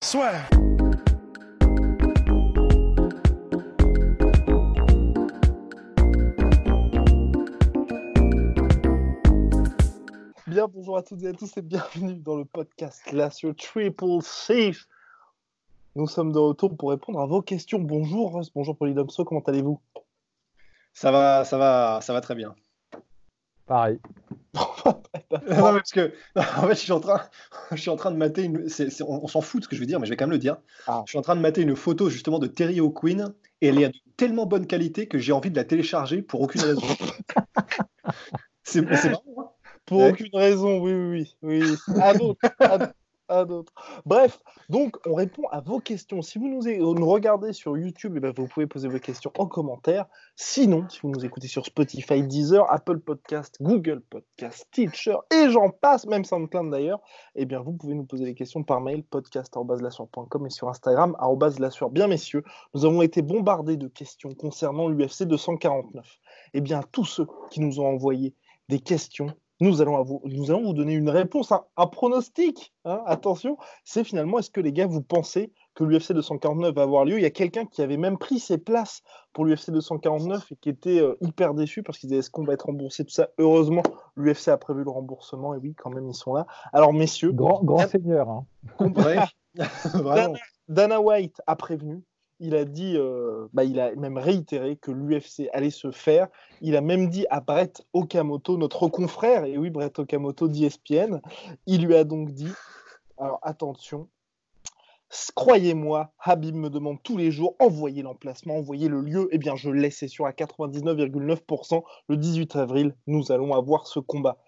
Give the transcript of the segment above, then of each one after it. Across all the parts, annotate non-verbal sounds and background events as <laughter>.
Swear. Bien, bonjour à toutes et à tous et bienvenue dans le podcast Lazio Triple Safe. Nous sommes de retour pour répondre à vos questions. Bonjour Russ, bonjour Polydomso, comment allez-vous? Ça va, ça va, ça va très bien. Pareil. <laughs> non, parce que en fait, je suis en train, <laughs> je suis en train de mater une. c'est- c'est- on on s'en fout de ce que je vais dire, mais je vais quand même le dire. Ah. Je suis en train de mater une photo justement de Terry O'Quinn et elle est de tellement bonne qualité que j'ai envie de la télécharger pour aucune raison. <laughs> c'est marrant. hein Pour Ouais. aucune raison, oui, oui, oui. oui. À d'autres. à- Bref, donc on répond à vos questions. Si vous nous, regardez sur YouTube, eh ben, vous pouvez poser vos questions en commentaire. Sinon, si vous nous écoutez sur Spotify, Deezer, Apple Podcast, Google Podcast, Teacher et j'en passe, même SoundCloud d'ailleurs, eh bien vous pouvez nous poser les questions par mail podcast@lassure.com et sur Instagram. Bien messieurs, nous avons été bombardés de questions concernant l'UFC 249. Eh bien tous ceux qui nous ont envoyé des questions nous allons, avou- nous allons vous donner une réponse, un, un pronostic. hein, attention, c'est finalement, est-ce que les gars, vous pensez que l'UFC 249 va avoir lieu? Il y a quelqu'un qui avait même pris ses places pour l'UFC 249 et qui était euh, hyper déçu parce qu'il disait, est-ce qu'on va être remboursé, tout ça. Heureusement, l'UFC a prévu le remboursement et oui, quand même, ils sont là. Alors, messieurs, Grand, grand seigneur. hein. <laughs> <laughs> Dana White a prévenu. Il a dit, euh, bah, il a même réitéré que l'UFC allait se faire. Il a même dit à Brett Okamoto, notre confrère, et oui, Brett Okamoto d'ESPN, il lui a donc dit, alors attention, croyez-moi, Habib me demande tous les jours, envoyez l'emplacement, envoyez le lieu. Eh bien, je l'ai, c'est sûr, à 99,9%. Le 18 avril, nous allons avoir ce combat.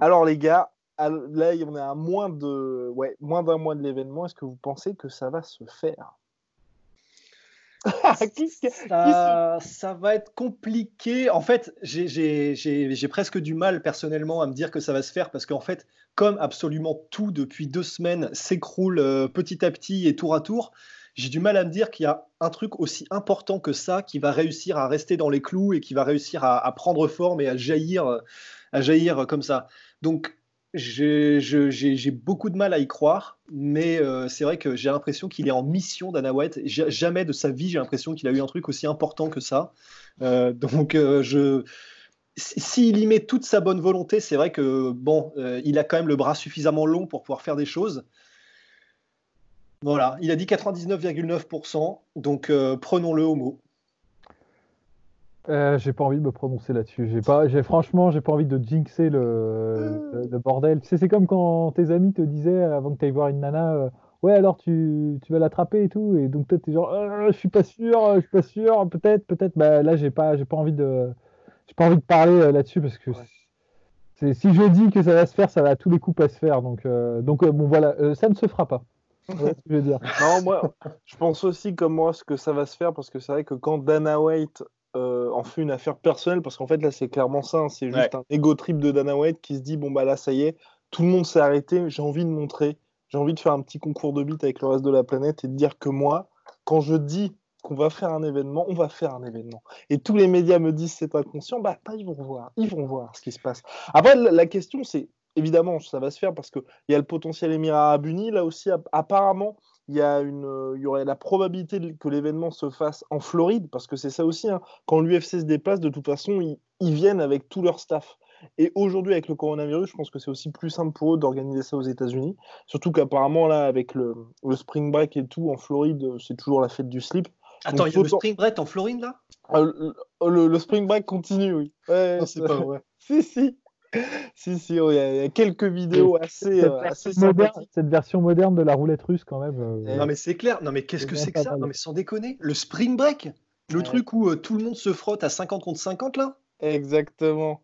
Alors les gars, là, on est à moins de, moins d'un mois de l'événement. Est-ce que vous pensez que ça va se faire? <laughs> Qui Ça, ça va être compliqué. En fait, j'ai- presque du mal personnellement à me dire que ça va se faire parce qu'en fait, comme absolument tout depuis deux semaines s'écroule euh, petit à petit et tour à tour, j'ai du mal à me dire qu'il y a un truc aussi important que ça qui va réussir à rester dans les clous et qui va réussir à, à prendre forme et à jaillir, à jaillir comme ça. Donc, j'ai beaucoup de mal à y croire, mais euh, c'est vrai que j'ai l'impression qu'il est en mission, Dana Jamais de sa vie, j'ai l'impression qu'il a eu un truc aussi important que ça. Euh, donc, euh, je, si- s'il y met toute sa bonne volonté, c'est vrai que bon, il a quand même le bras suffisamment long pour pouvoir faire des choses. Voilà, il a dit 99,9%, donc prenons-le au mot. Euh, j'ai pas envie de me prononcer là-dessus. J'ai pas, j'ai franchement, j'ai pas envie de jinxer le, le, le bordel. Tu sais, c'est comme quand tes amis te disaient avant que tu ailles voir une nana, euh, ouais, alors tu, tu vas l'attraper et tout, et donc toi t'es genre, Euh, je suis pas sûr, je suis pas sûr, peut-être, peut-être. Bah là, j'ai pas, j'ai pas envie de, j'ai pas envie de parler là-dessus parce que c'est, si je dis que ça va se faire, ça va à tous les coups pas se faire. Donc, donc bon voilà, ça ne se fera pas. Voilà ce que je veux dire. Non, moi, je pense aussi comme moi ce que ça va se faire parce que c'est vrai que quand Dana White euh, en fait une affaire personnelle, parce qu'en fait là c'est clairement ça, hein, c'est juste un ego trip de Dana White qui se dit bon bah là ça y est, tout le monde s'est arrêté, j'ai envie de montrer, j'ai envie de faire un petit concours de beat avec le reste de la planète et de dire que moi, quand je dis qu'on va faire un événement, on va faire un événement. Et tous les médias me disent c'est inconscient, bah, bah, ils vont voir, ils vont voir ce qui se passe. Après la, question c'est évidemment ça va se faire parce qu'il y a le potentiel Émirat Arabes Unis, là aussi app- apparemment il y, a une, euh, il y aurait la probabilité que l'événement se fasse en Floride, parce que c'est ça aussi, hein, quand l'UFC se déplace, de toute façon, ils, ils viennent avec tout leur staff. Et aujourd'hui, avec le coronavirus, je pense que c'est aussi plus simple pour eux d'organiser ça aux États-Unis. Surtout qu'apparemment, là, avec le, le spring break et tout, en Floride, euh, c'est toujours la fête du slip. Attends, Donc, il y a le spring break en Floride là? Ah, le, le- le spring break continue, oui. Ouais, Non, c'est pas vrai. <laughs> si, si. Si, si, oh, il y, a- il y a quelques vidéos assez, Cette euh, assez moderne- cette version moderne de la roulette russe, quand même. euh, Non mais c'est clair. Non mais qu'est-ce que c'est que ça. Non mais sans déconner. Le spring break, le Ouais. truc où euh, tout le monde se frotte à 50 contre 50 là? Exactement.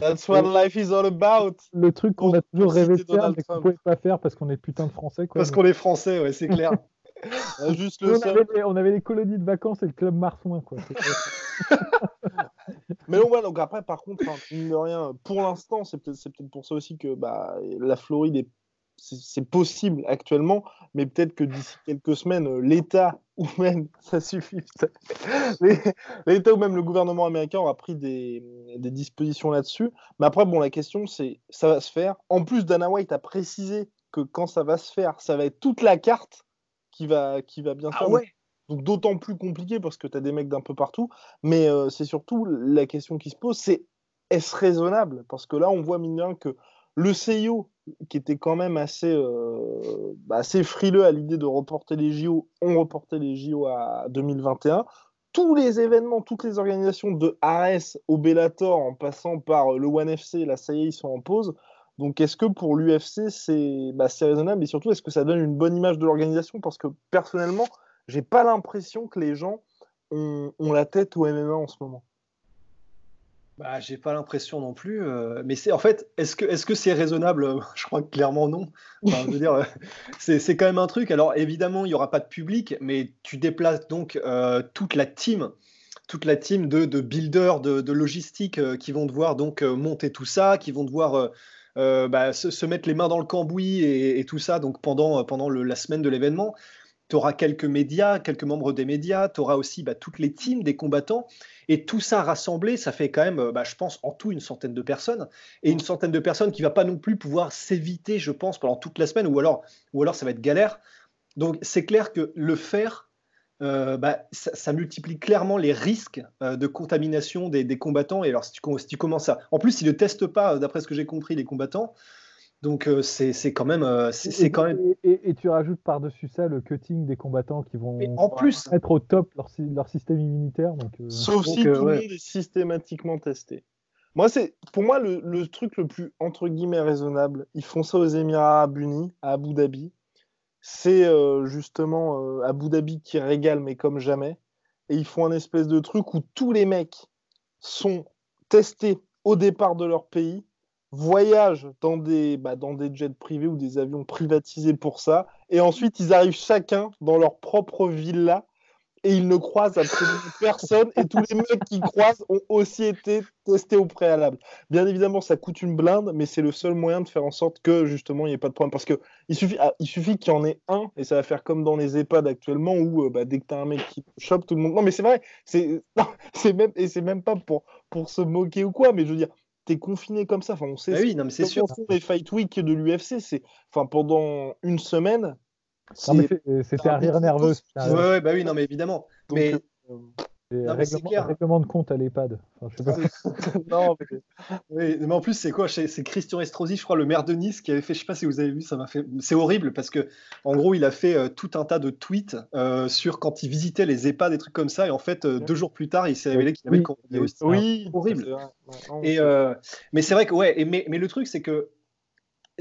That's what life is all about. Le truc qu'on a toujours rêvé de faire, mais qu'on Trump. pouvait pas faire parce qu'on est putain de français. Quoi. Parce qu'on est français, ouais, c'est clair. Euh, <laughs> Juste le on, seul. avait les, on avait les colonies de vacances et le club marsouin. Quoi. <laughs> Mais donc, voilà, donc après, par contre, mine de rien, pour l'instant, c'est peut-être peut-être pour ça aussi que bah, la Floride est c'est- possible actuellement, mais peut-être que d'ici quelques semaines, euh, l'État <laughs> ou même, ça suffit, l'État ou même le gouvernement américain aura pris des, des dispositions là-dessus. Mais après, bon, la question, c'est, ça va se faire. En plus, Dana White a précisé que quand ça va se faire, ça va être toute la carte qui va, qui va bien Ah faire. ouais Donc d'autant plus compliqué parce que tu as des mecs d'un peu partout. Mais euh, c'est surtout la question qui se pose, c'est est-ce raisonnable? Parce que là, on voit mine que le CIO, qui était quand même assez, euh, bah, assez frileux à l'idée de reporter les JO, ont reporté les JO à 2021. Tous les événements, toutes les organisations de Ares au Bellator, en passant par le One FC, là, ça y est, ils sont en pause. Donc, est-ce que pour l'UFC, c'est bah, raisonnable? Et surtout, est-ce que ça donne une bonne image de l'organisation? Parce que personnellement, j'ai pas l'impression que les gens ont, la tête au MMA en ce moment. Bah, j'ai pas l'impression non plus. euh, mais c'est en fait, est-ce que est-ce que c'est raisonnable? <laughs> Je crois que clairement non. Enfin, euh, <laughs> c'est quand même un truc. Alors évidemment, il y aura pas de public, mais tu déplaces donc euh, toute la team, toute la team de, de builders, de, de logistique qui vont devoir donc monter tout ça, qui vont devoir bah, se, mettre les mains dans le cambouis et, tout ça. Donc pendant pendant la semaine de l'événement, tu auras quelques médias, quelques membres des médias, tu auras aussi bah, toutes les teams des combattants. Et tout ça rassemblé, ça fait quand même, euh, bah, je pense, en tout une centaine de personnes. Et une centaine de personnes qui ne va pas non plus pouvoir s'éviter, je pense, pendant toute la semaine, ou alors, ou alors ça va être galère. Donc c'est clair que le faire, euh, bah, ça, multiplie clairement les risques euh, de contamination des, combattants. Et alors si tu, si tu commences à... En plus, ils ne testent pas, d'après ce que j'ai compris, les combattants. Donc euh, c'est c'est quand même... euh, c'est Et, quand même... et, et- et tu rajoutes par-dessus ça le cutting des combattants qui vont en plus, être au top leur, leur système immunitaire. Donc, euh, Sauf Donc, si euh, tout ouais. le monde est systématiquement testé. Moi, c'est pour moi le, le truc le plus entre guillemets raisonnable. Ils font ça aux Émirats Arabes Unis, à Abu Dhabi. C'est euh, justement euh, Abu Dhabi qui régale, mais comme jamais. Et ils font un espèce de truc où tous les mecs sont testés au départ de leur pays, voyagent dans des, bah, dans des jets privés ou des avions privatisés pour ça, et ensuite ils arrivent chacun dans leur propre villa et ils ne croisent absolument <laughs> personne et tous les mecs qu'ils croisent ont aussi été testés au préalable. Bien évidemment, ça coûte une blinde, mais c'est le seul moyen de faire en sorte que justement il n'y ait pas de problème. Parce que il suffit, ah, il suffit qu'il y en ait un et ça va faire comme dans les EHPAD actuellement où euh, bah, dès que tu as un mec qui chope tout le monde. Non, mais c'est vrai, <laughs> c'est même et c'est même pas pour pour se moquer ou quoi, mais je veux dire. T'es confiné comme ça, enfin on sait Ah oui, non, mais c'est sûr. les fight week de l'UFC, c'est enfin pendant une semaine. c'était un rire nerveux. Ouais, ouais, bah oui, non, mais évidemment. donc, mais- euh, Non, règlement, clair. règlement de compte à l'EHPAD. Enfin, pas. <laughs> <laughs> non, mais- Oui, mais en plus, c'est quoi? C'est Christian Estrosi, je crois, le maire de Nice, qui avait fait, je sais pas si vous avez vu, ça m'a fait. C'est horrible parce que, en gros, il a fait euh, tout un tas de tweets euh, sur quand il visitait les EHPAD, des trucs comme ça, et en fait, euh, deux jours plus tard, il s'est révélé qu'il avait Oui, le coronavirus. oui. Horrible. Et, mais c'est vrai que, ouais, et, mais, mais le truc, c'est que.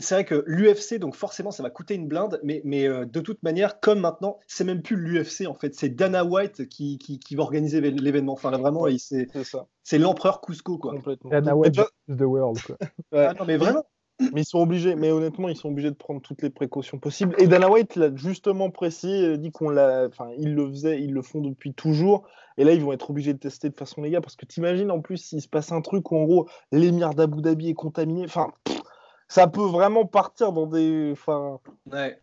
C'est vrai que l'UFC, donc forcément, ça va coûter une blinde, mais, mais euh, de toute manière, comme maintenant, c'est même plus l'UFC en fait, c'est Dana White qui, qui, qui va organiser l'événement. Enfin, là, vraiment, Ouais. c'est c'est ça, c'est l'empereur Cusco, quoi. complètement. Dana White the world. Quoi. <laughs> ouais. Ah non, mais vraiment. Mais ils sont obligés, mais honnêtement, ils sont obligés de prendre toutes les précautions possibles. Et Dana White l'a justement précisé, il a dit qu'on l'a, enfin, ils le faisaient, ils le font depuis toujours. Et là, ils vont être obligés de tester de façon légale parce que t'imagines en plus s'il se passe un truc où en gros l'émir d'Abu Dhabi est contaminé, enfin, pff, ça peut vraiment partir dans des, enfin, Ouais.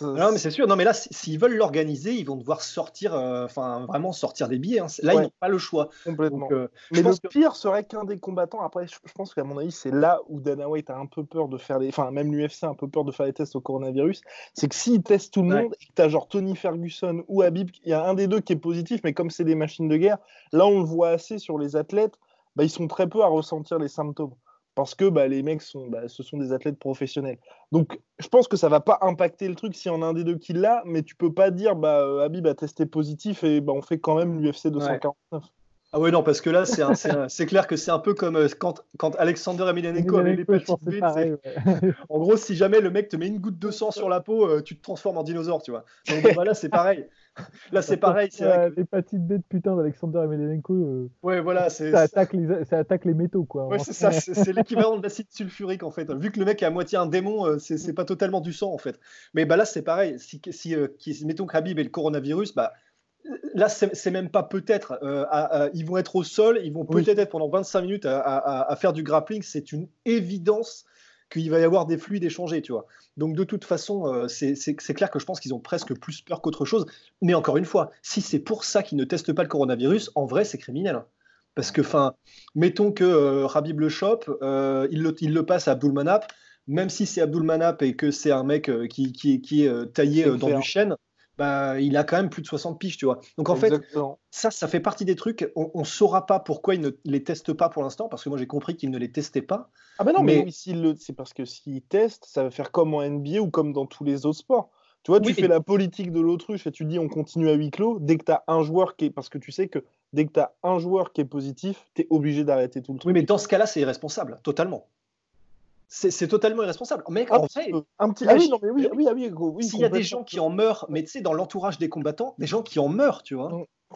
Non, mais c'est sûr. Non, mais là, s'ils veulent l'organiser, ils vont devoir sortir, euh, enfin, vraiment sortir des billets. hein. Là, ils n'ont pas le choix. complètement. Donc, euh, Mais le que- pire serait qu'un des combattants, après, je, je pense qu'à mon avis, c'est là où Dana White a un peu peur de faire les. Enfin, même l'UFC a un peu peur de faire les tests au coronavirus. C'est que s'ils testent tout le Ouais. monde et que tu as genre Tony Ferguson ou Habib, il y a un des deux qui est positif, mais comme c'est des machines de guerre, là, on le voit assez sur les athlètes, bah, ils sont très peu à ressentir les symptômes. Parce que bah, les mecs, sont, bah, ce sont des athlètes professionnels. Donc, je pense que ça va pas impacter le truc s'il y en a un des deux qui l'a, mais tu peux pas dire bah, euh, Habib a testé positif et bah, on fait quand même l'UFC 249. Ah ouais, non, parce que là, c'est clair que c'est un peu comme euh, quand, quand Alexander Emelianenko avait l'hépatite B. Pareil, <laughs> en gros, si jamais le mec te met une goutte de sang sur la peau, euh, tu te transformes en dinosaure, tu vois. Donc bah, là, c'est pareil. Là, c'est pareil. L'hépatite B de putain d'Alexander Emelianenko. Euh, ouais, voilà. Ça attaque, les, ça attaque les métaux, quoi. Ouais, c'est ça. C'est <laughs> l'équivalent de l'acide sulfurique, en fait. Vu que le mec est à moitié un démon, c'est pas totalement du sang, en fait. Mais bah, là, c'est pareil. Si, si, mettons que Habib et le coronavirus, bah là, c'est même pas peut-être. Euh, ils vont être au sol, ils vont peut-être être pendant 25 minutes à, faire du grappling. C'est une évidence qu'il va y avoir des fluides échangés, tu vois. Donc de toute façon, euh, c'est clair que je pense qu'ils ont presque plus peur qu'autre chose. Mais encore une fois, si c'est pour ça qu'ils ne testent pas le coronavirus, en vrai, c'est criminel. Hein. Parce que, enfin, mettons que euh, Rabib le chope, il le, il, le, passe à Abdul Manap, même si c'est Abdul Manap et que c'est un mec qui, qui, qui, est taillé dans du chêne, bah, il a quand même plus de 60 piges, tu vois. Donc en fait, ça, ça fait partie des trucs. On ne saura pas pourquoi il ne les teste pas pour l'instant, parce que moi j'ai compris qu'il ne les testait pas. Ah ben non, mais, le... c'est parce que s'il teste, ça va faire comme en NBA ou comme dans tous les autres sports. Tu vois, tu fais la politique de l'autruche et tu dis on continue à huis clos. Dès que tu as un joueur qui est. Parce que tu sais que dès que tu as un joueur qui est positif, tu es obligé d'arrêter tout le truc. Oui, mais dans ce cas-là, c'est irresponsable, totalement. C'est totalement irresponsable. Mais en fait, un petit. Ah oui, non, mais oui, oui, ah oui, oui S'il y a des gens qui en meurent, mais tu sais, dans l'entourage des combattants, des gens qui en meurent, tu vois.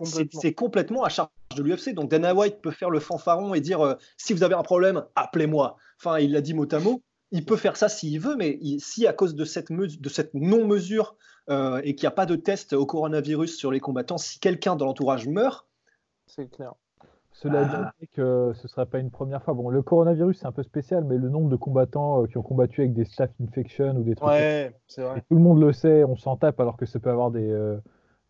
C'est complètement à charge de l'UFC. Donc Dana White peut faire le fanfaron et dire euh, si vous avez un problème, appelez-moi. Enfin, il l'a dit mot à mot. Il peut faire ça s'il veut, mais si à cause de cette, de cette non-mesure euh, et qu'il n'y a pas de test au coronavirus sur les combattants, si quelqu'un dans l'entourage meurt, c'est clair. Cela ah. dit que ce ne serait pas une première fois. Bon, le coronavirus, c'est un peu spécial, mais le nombre de combattants euh, qui ont combattu avec des staph infections ou des trucs. Ouais, c'est vrai. tout le monde le sait, on s'en tape, alors que ça peut avoir des, euh,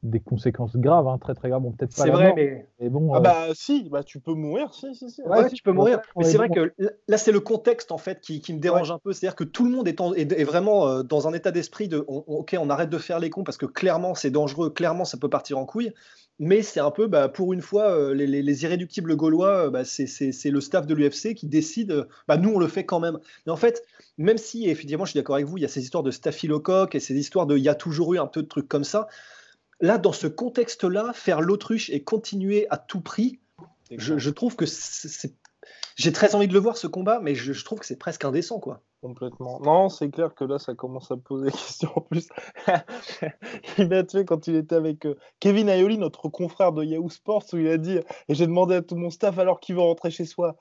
des conséquences graves, hein, très très graves. Bon, peut-être pas. C'est vrai, mais. bon, ah, euh, bah si, bah, tu peux mourir, si, si, si. Ouais, tu peux mourir. Mais c'est vrai que là, c'est le contexte, en fait, qui, qui me dérange un peu. C'est-à-dire que tout le monde est, est, vraiment dans un état d'esprit de OK, on arrête de faire les cons parce que clairement, c'est dangereux, clairement, ça peut partir en couille mais c'est un peu, bah, pour une fois, euh, les, irréductibles gaulois, euh, bah, c'est le staff de l'UFC qui décide, euh, bah, nous on le fait quand même. Mais en fait, même si, effectivement, je suis d'accord avec vous, il y a ces histoires de staphylocoque et ces histoires de, il y a toujours eu un peu de trucs comme ça, là, dans ce contexte-là, faire l'autruche et continuer à tout prix, je, trouve que c'est... J'ai très envie de le voir ce combat, mais je, trouve que c'est presque indécent, quoi. Complètement. Non, c'est clair que là, ça commence à poser <laughs> des questions en plus. <laughs> il m'a tué quand il était avec euh, Kevin Ayoli, notre confrère de Yahoo Sports, où il a dit Et j'ai demandé à tout mon staff alors qu'il veut rentrer chez soi.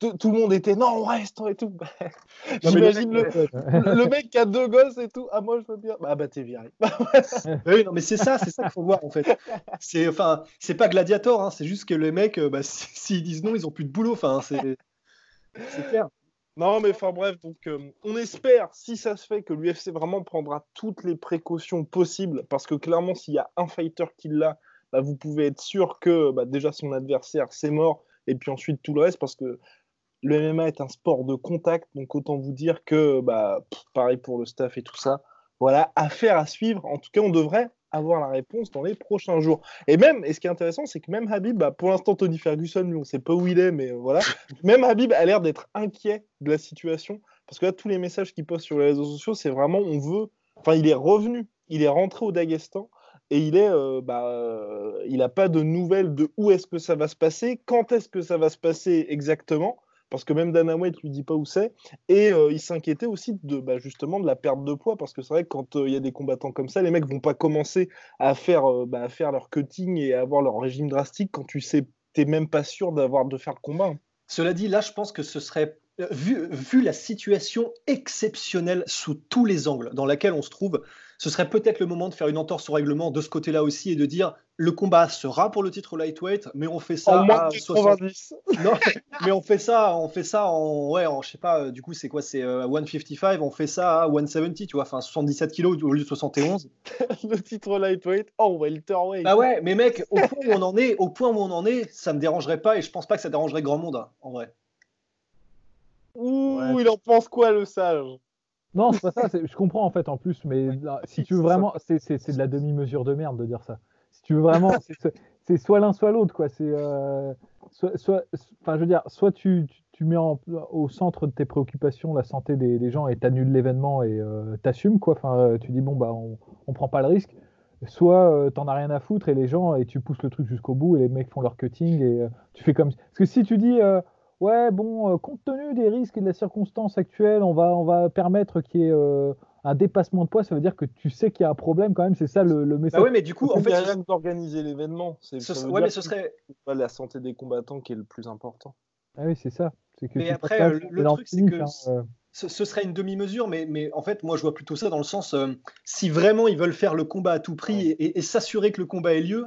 Tout, le monde était non, on reste et tout. <laughs> J'imagine le, mec qui a deux gosses et tout. Ah, moi, je veux bien. Bah, bah t'es viré. <laughs> oui, non, mais c'est ça, c'est ça qu'il faut voir en fait. C'est enfin, c'est pas gladiator, hein, c'est juste que les mecs, euh, bah, <laughs> s'ils disent non, ils ont plus de boulot. Enfin, c'est clair. Non, mais enfin bref, donc euh, on espère, si ça se fait, que l'UFC vraiment prendra toutes les précautions possibles, parce que clairement, s'il y a un fighter qui l'a, bah, vous pouvez être sûr que bah, déjà son adversaire, c'est mort, et puis ensuite tout le reste, parce que le MMA est un sport de contact, donc autant vous dire que, bah, pareil pour le staff et tout ça, voilà, affaire à suivre. En tout cas, on devrait avoir la réponse dans les prochains jours. Et même, et ce qui est intéressant, c'est que même Habib, bah, pour l'instant, Tony Ferguson, lui, on ne sait pas où il est, mais voilà. <laughs> même Habib a l'air d'être inquiet de la situation. Parce que là, tous les messages qu'il poste sur les réseaux sociaux, c'est vraiment, on veut. Enfin, il est revenu, il est rentré au Daghestan et il est, euh, bah, euh, il n'a pas de nouvelles de où est-ce que ça va se passer, quand est-ce que ça va se passer exactement parce que même Dana White lui dit pas où c'est. Et euh, il s'inquiétait aussi de bah, justement de la perte de poids, parce que c'est vrai que quand euh, il y a des combattants comme ça, les mecs vont pas commencer à faire, euh, bah, à faire leur cutting et à avoir leur régime drastique quand tu sais, t'es même pas sûr d'avoir de faire le combat. Cela dit, là, je pense que ce serait vu, vu la situation exceptionnelle sous tous les angles dans laquelle on se trouve, ce serait peut-être le moment de faire une entorse au règlement de ce côté-là aussi et de dire le combat sera pour le titre lightweight, mais on fait ça en à 70. Non, <laughs> mais on fait ça, on fait ça en ouais, en, je sais pas, du coup c'est quoi, c'est 155, euh, on fait ça à 170, tu vois, enfin 77 kilos au lieu de 71. <laughs> le titre lightweight en welterweight. Bah ouais, mais mec, au point où on en est, au point où on en est, ça me dérangerait pas et je pense pas que ça dérangerait grand monde hein, en vrai. Ouh, il en pense quoi le sage non, c'est pas ça. Je comprends en fait en plus, mais si <laughs> tu veux vraiment, c'est de la demi-mesure de merde de dire ça. Si tu veux vraiment, c'est soit l'un soit l'autre quoi. C'est euh, soit, enfin je veux dire, soit tu, tu, mets au centre de tes préoccupations la santé des, des gens et t'annules l'événement et euh, t'assumes quoi. Enfin, euh, tu dis bon bah on, on prend pas le risque. soit euh, t'en as rien à foutre et les gens et tu pousses le truc jusqu'au bout et les mecs font leur cutting et euh, tu fais comme parce que si tu dis euh, ouais bon compte tenu des risques et de la circonstance actuelle on va on va permettre qu'il y ait un dépassement de poids ça veut dire que tu sais qu'il y a un problème quand même c'est ça le, le message. bah oui mais du coup en fait rien d'organiser l'événement c'est ce, ouais, mais ce serait pas la santé des combattants qui est le plus important. Ah oui c'est ça mais après le, truc c'est que hein, ce, serait une demi-mesure, mais, mais, en fait, moi, je vois plutôt ça dans le sens, euh, si vraiment ils veulent faire le combat à tout prix et, s'assurer que le combat ait lieu,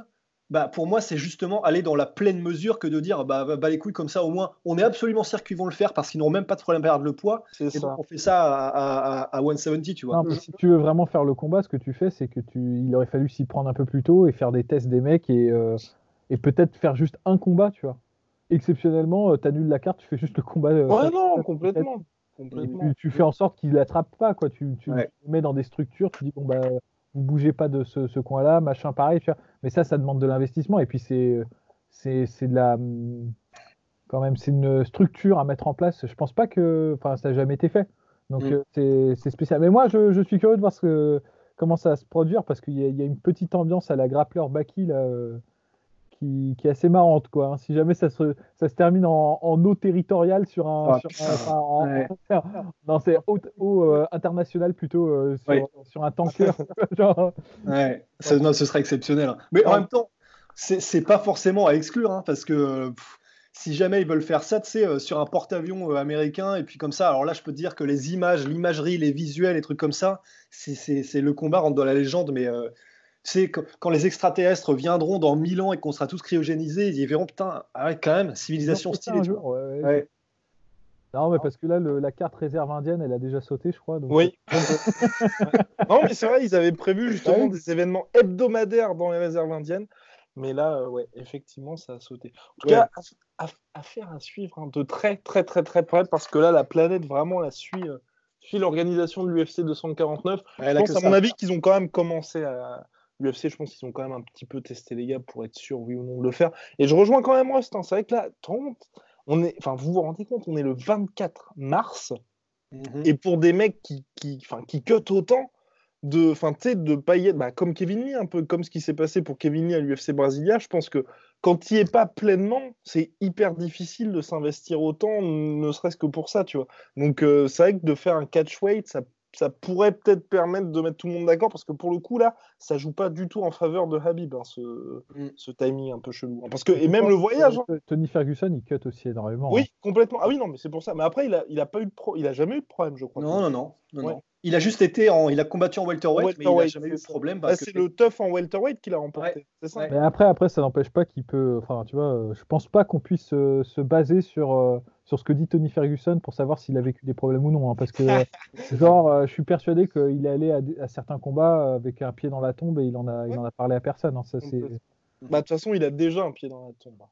bah, pour moi, c'est justement aller dans la pleine mesure que de dire, bah, bah, bah, les couilles comme ça, au moins, on est absolument sûr qu'ils vont le faire parce qu'ils n'auront même pas de problème à perdre le poids. Et donc, on fait ça à, à, 170, tu vois. si tu veux vraiment faire le combat, ce que tu fais, c'est que tu, il aurait fallu s'y prendre un peu plus tôt et faire des tests des mecs et, euh, et peut-être faire juste un combat, tu vois exceptionnellement, euh, tu annules la carte, tu fais juste le combat. ouais, non, complètement tu, fais en sorte qu'il l'attrape pas, quoi. Tu, tu le mets dans des structures, tu dis bon bah vous bougez pas de ce, coin-là, machin pareil. Tu vois. Mais ça, ça demande de l'investissement et puis c'est c'est de la quand même c'est une structure à mettre en place. Je pense pas que enfin ça n'a jamais été fait. Donc mm. euh, c'est spécial. Mais moi je, je, suis curieux de voir ce comment ça va se produire parce qu'il y, y, a une petite ambiance à la grappleur Baki là. Euh, qui, est assez marrante. Quoi. Hein. Si jamais ça se, ça se termine en, en eau territoriale sur un. <laughs> non, c'est eau, euh, international plutôt euh, sur, un tanker. <laughs> ouais, ça, ce serait exceptionnel. Hein. Mais en même temps, c'est pas forcément à exclure hein, parce que. si jamais ils veulent faire ça, tu sais, euh, sur un porte-avions américain, et puis comme ça, alors là, je peux te dire que les images, l'imagerie, les visuels, les trucs comme ça, c'est le combat rentre dans la légende, mais c'est quand les extraterrestres viendront dans 1000 ans et qu'on sera tous cryogénisés, ils verront, putain, ah quand même, civilisation stylée. Non, mais parce que là, la carte réserve indienne, elle a déjà sauté, je crois. Oui. <laughs> non, mais c'est vrai, ils avaient prévu justement des événements hebdomadaires dans les réserves indiennes. Mais là, euh, ouais, effectivement, ça a sauté. En tout cas, affaire à suivre hein, de très, très, très, très près, parce que là, la planète vraiment la suit, euh, suit l'organisation de l'UFC 249. je pense, à mon avis, qu'ils ont quand même commencé à, L'UFC, je pense qu'ils ont quand même un petit peu testé les gars pour être sûr, oui ou non, de le faire. Et je rejoins quand même Rust. Hein. C'est vrai que là, on est, enfin, vous vous rendez compte, on est le 24 mars. Mhm. Et pour des mecs qui, qui, enfin, qui cut autant, de, enfin, de être, bah, comme Kevin Lee, un peu comme ce qui s'est passé pour Kevin Lee à l'UFC Brasilia, je pense que quand il est pas pleinement, c'est hyper difficile de s'investir autant, ne serait-ce que pour ça, tu vois. Donc, euh, c'est vrai que de faire un catch weight, ça ça pourrait peut-être permettre de mettre tout le monde d'accord parce que pour le coup là ça joue pas du tout en faveur de Habib hein, mm. ce, timing un peu chelou hein. parce que et même le voyage hein. Tony Ferguson il cut aussi énormément oui complètement ah oui non mais c'est pour ça mais après il a, il a pas eu de pro... il a jamais eu de problème je crois non non non, non, il a juste été en il a combattu en welterweight, mais il a jamais eu de problème bah, c'est le tough en welterweight qu'il a remporté c'est ça mais après après ça n'empêche pas qu'il peut enfin tu vois euh, je pense pas qu'on puisse se baser sur euh, sur ce que dit Tony Ferguson pour savoir s'il a vécu des problèmes ou non. Hein, parce que, <laughs> genre, euh, je suis persuadé qu'il est allé à, certains combats avec un pied dans la tombe et il en a, il en a parlé à personne. Hein, ça, c'est... Bah, de toute façon, il a déjà un pied dans la tombe.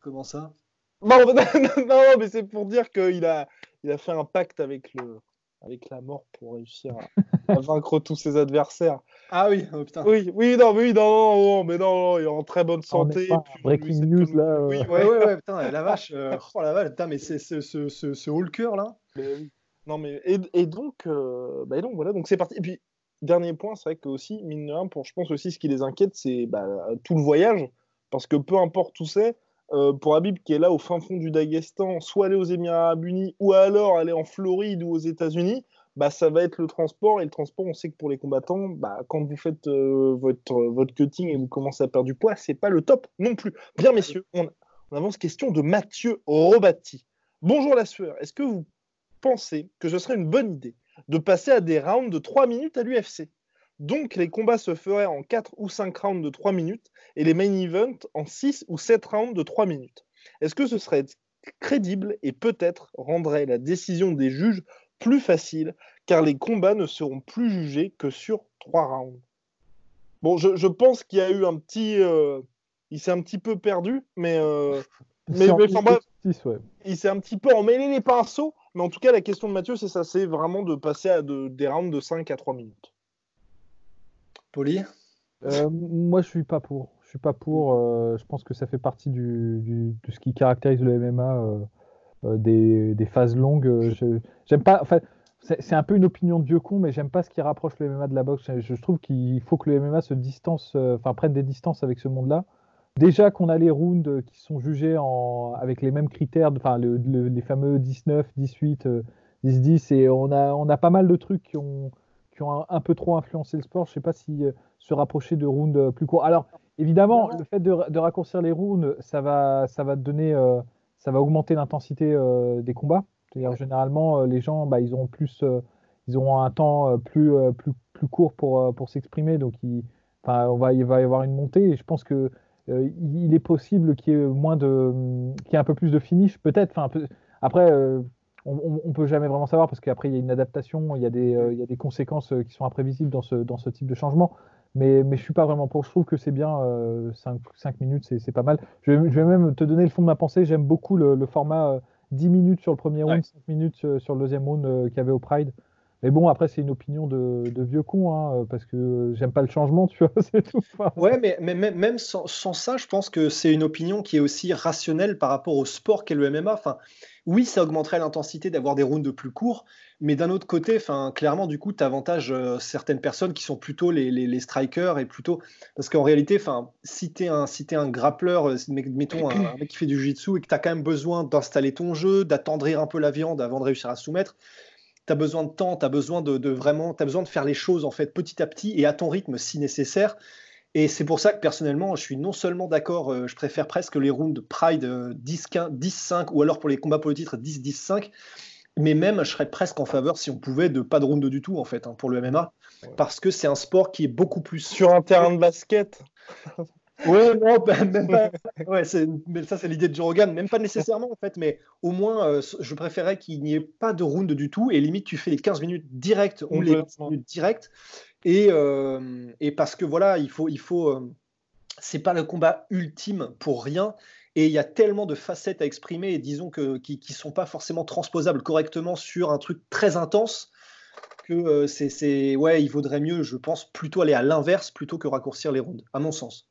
Comment ça? <laughs> Non, non, mais c'est pour dire qu'il a, il a fait un pacte avec le, avec la mort pour réussir <laughs> à, vaincre tous ses adversaires. Ah oui, oh putain. Oui, oui, non, oui, non, non, mais non, il est en très bonne santé. breaking news là. Euh. Oui, ouais, ouais, ouais, putain, la vache. Euh, <laughs> oh la vache, putain, mais c'est ce, ce, ce, ce Hulker là. Mais, oui. Non, mais et, et donc, euh, bah, donc voilà, donc c'est parti. Et puis dernier point, c'est vrai que aussi mine de rien, pour je pense aussi ce qui les inquiète, c'est bah, tout le voyage, parce que peu importe où c'est. Euh, pour Habib qui est là au fin fond du Daghestan, soit aller aux Émirats Arabes Unis ou alors aller en Floride ou aux États-Unis, bah, ça va être le transport. Et le transport, on sait que pour les combattants, bah, quand vous faites euh, votre, votre cutting et vous commencez à perdre du poids, c'est pas le top non plus. Bien, messieurs, on, avance question de Mathieu Robati. Bonjour la sueur, est-ce que vous pensez que ce serait une bonne idée de passer à des rounds de 3 minutes à l'UFC donc les combats se feraient en 4 ou 5 rounds de 3 minutes et les main events en 6 ou 7 rounds de 3 minutes. Est-ce que ce serait crédible et peut-être rendrait la décision des juges plus facile car les combats ne seront plus jugés que sur 3 rounds? Bon, je, pense qu'il y a eu un petit... Euh, il s'est un petit peu perdu, mais... Euh, mais, il s'est un petit peu emmêlé les pinceaux, mais en tout cas, la question de Mathieu, c'est ça, c'est vraiment de passer à des rounds de 5 à 3 minutes. Poli euh, Moi, je suis pas pour. Je suis pas pour. Euh, je pense que ça fait partie du, de ce qui caractérise le MMA, euh, des, phases longues. J'aime pas. Enfin, c'est un peu une opinion de vieux con, mais j'aime pas ce qui rapproche le MMA de la boxe. Je, trouve qu'il faut que le MMA se distance, enfin prenne des distances avec ce monde-là. Déjà qu'on a les rounds qui sont jugés en, avec les mêmes critères, enfin les fameux 19, 18, 10, 10, et on a, on a pas mal de trucs qui ont, qui ont un, peu trop influencé le sport. Je sais pas si euh, se rapprocher de rounds euh, plus courts. Alors évidemment, le fait de, de, raccourcir les rounds, ça va, ça va donner, ça va augmenter l'intensité des combats. C'est-à-dire généralement, euh, les gens, bah, ils auront plus, euh, ils auront un temps euh, plus, plus, plus court pour, pour s'exprimer, donc il, on va, il va y avoir une montée. Et je pense que il est possible qu'il y ait moins de, qu'il y ait un peu plus de finish, peut-être. Enfin, après, on, on, peut jamais vraiment savoir parce qu'après il y a une adaptation, il y a des, il y a des conséquences qui sont imprévisibles dans ce, dans ce type de changement. Mais, mais je suis pas vraiment pour. Je trouve que c'est bien, 5, 5, minutes, c'est pas mal. Je vais, je vais, même te donner le fond de ma pensée. J'aime beaucoup le, le format 10 minutes sur le premier round, 5 minutes euh, sur le deuxième round euh, qu'il y avait au Pride. Mais bon, après, c'est une opinion de, vieux con, hein, euh, parce que j'aime pas le changement, tu vois, <laughs> c'est tout. Ouais, mais, mais, même sans, ça, je pense que c'est une opinion qui est aussi rationnelle par rapport au sport qu'est le MMA. Enfin, oui, ça augmenterait l'intensité d'avoir des rounds de plus courts, mais d'un autre côté, enfin, clairement, du coup, tu avantages euh, certaines personnes qui sont plutôt les, les, strikers et plutôt. Parce qu'en réalité, enfin, si tu es, un, si un grappleur, euh, mettons un, mec qui fait du jiu-jitsu et que tu as quand même besoin d'installer ton jeu, d'attendrir un peu la viande avant de réussir à soumettre, tu as besoin de temps, tu as besoin de, vraiment, besoin de faire les choses en fait petit à petit et à ton rythme si nécessaire. Et c'est pour ça que personnellement, je suis non seulement d'accord, euh, je préfère presque les rounds Pride 10-5 ou alors pour les combats pour le titre 10-10-5, mais même je serais presque en faveur si on pouvait de pas de round du tout en fait hein, pour le MMA, parce que c'est un sport qui est beaucoup plus sur un terrain de basket. <laughs> Ouais, non, bah, même pas. Ouais, mais ça, c'est l'idée de Joe Rogan. Même pas nécessairement, en fait, mais au moins, euh, je préférais qu'il n'y ait pas de round du tout. Et limite, tu fais les 15 minutes directes ou les 15 minutes directes. Et, euh, et parce que voilà, il faut. Il faut euh, c'est pas le combat ultime pour rien. Et il y a tellement de facettes à exprimer, et disons que, qui ne sont pas forcément transposables correctement sur un truc très intense que euh, c'est, ouais, il vaudrait mieux, je pense, plutôt aller à l'inverse plutôt que raccourcir les rondes, à mon sens.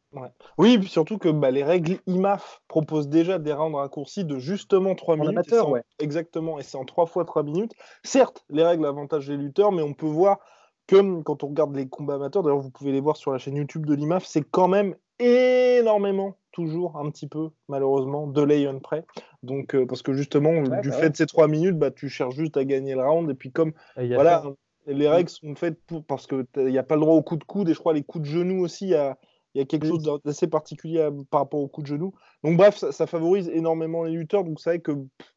Oui, surtout que bah, les règles IMAF proposent déjà des rounds raccourcis de justement 3 minutes. Amateur, ouais. Exactement, et c'est en 3 fois 3 minutes. Certes, les règles avantagent les lutteurs, mais on peut voir que quand on regarde les combats amateurs, d'ailleurs vous pouvez les voir sur la chaîne YouTube de l'IMAF, c'est quand même énormément, toujours un petit peu, malheureusement, de lay près. Donc, euh, parce que justement, du bah fait de ces 3 minutes, bah, tu cherches juste à gagner le round, et puis comme, voilà, les règles sont faites pour, parce qu'il n'y a pas le droit aux coups de coude, et je crois les coups de genoux aussi, à il y a quelque chose d'assez particulier par rapport au coup de genou. Donc bref, ça, favorise énormément les lutteurs. Donc c'est vrai que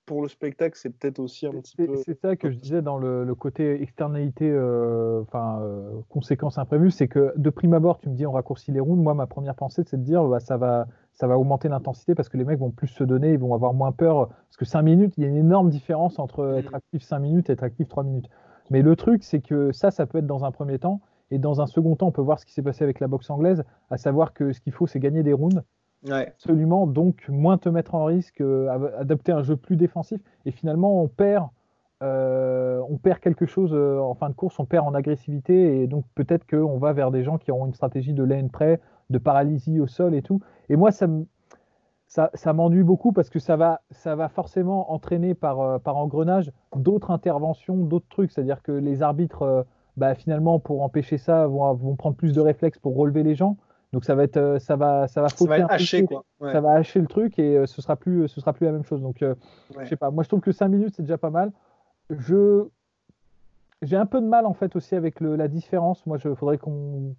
pour le spectacle, c'est peut-être aussi un petit peu. C'est ça que je disais dans le, côté externalité, euh, enfin euh, conséquences imprévues, c'est que de prime abord, tu me dis on raccourcit les rounds. Moi, ma première pensée, c'est de dire bah, ça va, ça va augmenter l'intensité parce que les mecs vont plus se donner, ils vont avoir moins peur. Parce que 5 minutes, il y a une énorme différence entre mmh. être actif 5 minutes et être actif 3 minutes. Mais le truc, c'est que ça, ça peut être dans un premier temps. Et dans un second temps, on peut voir ce qui s'est passé avec la boxe anglaise, à savoir que ce qu'il faut, c'est gagner des rounds. Absolument. Donc, moins te mettre en risque, euh, adopter un jeu plus défensif. Et finalement, on perd, euh, on perd quelque chose euh, en fin de course, on perd en agressivité. Et donc, peut-être qu'on va vers des gens qui auront une stratégie de lane près, de paralysie au sol et tout. Et moi, ça ça, ça m'ennuie beaucoup parce que ça va, ça va forcément entraîner par, par engrenage d'autres interventions, d'autres trucs. C'est-à-dire que les arbitres bah, finalement, pour empêcher ça, vont, vont prendre plus de réflexes pour relever les gens. Donc ça va être, euh, ça va, ça va, ça va hacher, quoi. Ça va hacher le truc et euh, ce sera plus, ce sera plus la même chose. Donc, euh, je sais pas. Moi, je trouve que 5 minutes c'est déjà pas mal. Je, j'ai un peu de mal en fait aussi avec le, la différence. Moi, je faudrait qu'on,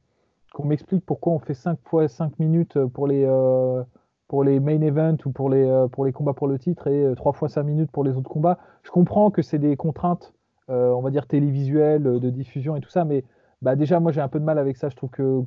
qu'on m'explique pourquoi on fait 5 fois 5 minutes pour les, pour les main events ou pour les, pour les combats pour le titre et 3 fois 5 minutes pour les autres combats. Je comprends que c'est des contraintes euh, Euh, on va dire télévisuel, euh, de diffusion et tout ça, mais bah déjà moi j'ai un peu de mal avec ça. Je trouve que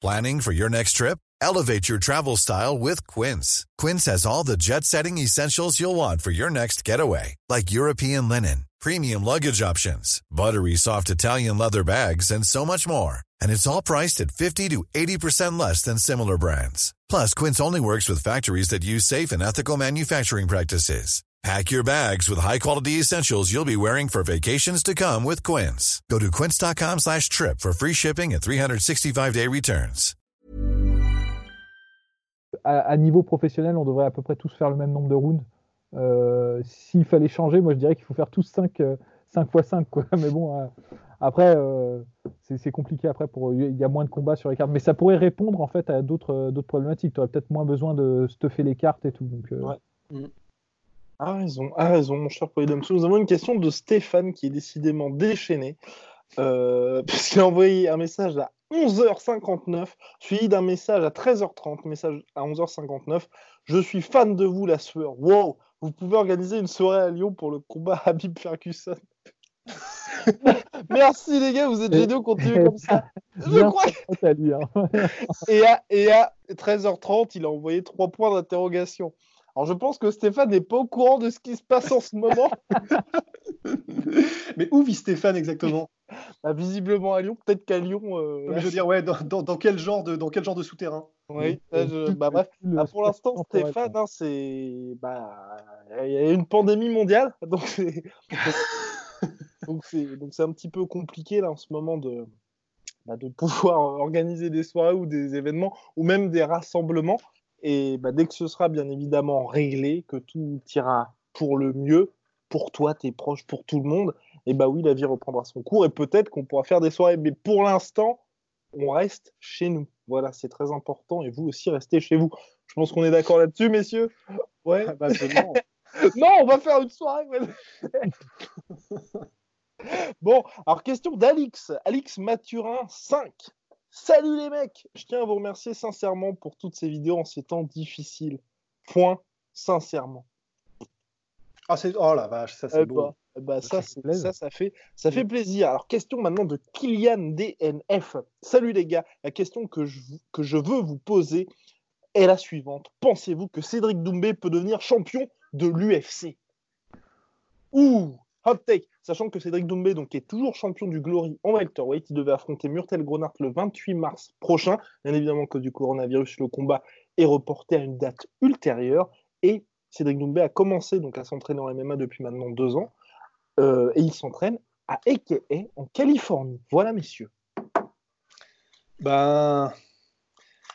Planning for your next trip? Elevate your travel style with Quince. Quince has all the jet-setting essentials you'll want for your next getaway, like European linen, premium luggage options, buttery soft Italian leather bags, and so much more. And it's all priced at 50 to 80% less than similar brands. Plus, Quince only works with factories that use safe and ethical manufacturing practices. Pack your bags with high-quality essentials you'll be wearing for vacations to come with Quince. Go to quince.com slash trip for free shipping and 365-day returns. À, à, niveau professionnel, on devrait à peu près tous faire le même nombre de rounds. S'il fallait changer, moi je dirais qu'il faut faire tous 5, 5 x 5. Quoi. <laughs> Mais bon, après, c'est compliqué. Après, pour il y a moins de combats sur les cartes. Mais ça pourrait répondre en fait à d'autres problématiques. Tu aurais peut-être moins besoin de stuffer les cartes et tout. Donc, ouais. Mm. A raison, a raison, mon cher Polydamso. Nous avons une question de Stéphane qui est décidément déchaîné. Euh, <laughs> puisqu'il a envoyé un message à 11h59, suivi d'un message à 13h30, message à 11h59. Je suis fan de vous, la sueur. Wow, vous pouvez organiser une soirée à Lyon pour le combat Habib Ferguson. <laughs> Merci les gars, vous êtes géniaux, continuez comme ça. <laughs> Je crois. Hein. et, à, et à 13h30, il a envoyé trois points d'interrogation. Alors je pense que Stéphane n'est pas au courant de ce qui se passe en ce moment. <laughs> Mais où vit Stéphane exactement? Bah, Visiblement à Lyon, peut-être qu'à Lyon. Euh, je veux dire, ouais, dans, quel genre de, dans quel genre de souterrain? Oui, bah, bref. <laughs> Bah, pour l'instant, Stéphane, hein, c'est. Bah, il y a une pandémie mondiale, <laughs> donc c'est. donc c'est un petit peu compliqué là en ce moment de, de pouvoir organiser des soirées ou des événements ou même des rassemblements. Et bah, dès que ce sera bien évidemment réglé, que tout ira pour le mieux, pour toi, tes proches, pour tout le monde, et bah oui, la vie reprendra son cours et peut-être qu'on pourra faire des soirées. Mais pour l'instant, on reste chez nous. Voilà, c'est très important et vous aussi restez chez vous. Je pense qu'on est d'accord là-dessus, messieurs. Ouais. Ah bah, <laughs> non, on va faire une soirée. <laughs> bon, alors question d'Alix, Alix Mathurin 5. Salut les mecs Je tiens à vous remercier sincèrement pour toutes ces vidéos en ces temps difficiles. Point, sincèrement. Ah, c'est... Oh la vache, ça c'est eh beau. Bah, bah ça, ça, ça, fait, ça fait plaisir. Alors, question maintenant de Kylian DNF. Salut les gars, la question que je, que je veux vous poser est la suivante. Pensez-vous que Cédric Doumbé peut devenir champion de l'UFC Ouh Hot take, sachant que Cédric Doumbé donc, est toujours champion du Glory en welterweight, il devait affronter Murtel Gronart le 28 mars prochain. Bien évidemment, que du coronavirus, le combat est reporté à une date ultérieure. Et Cédric Doumbé a commencé donc à s'entraîner en MMA depuis maintenant deux ans. Euh, et il s'entraîne à AKA en Californie. Voilà, messieurs. Ben,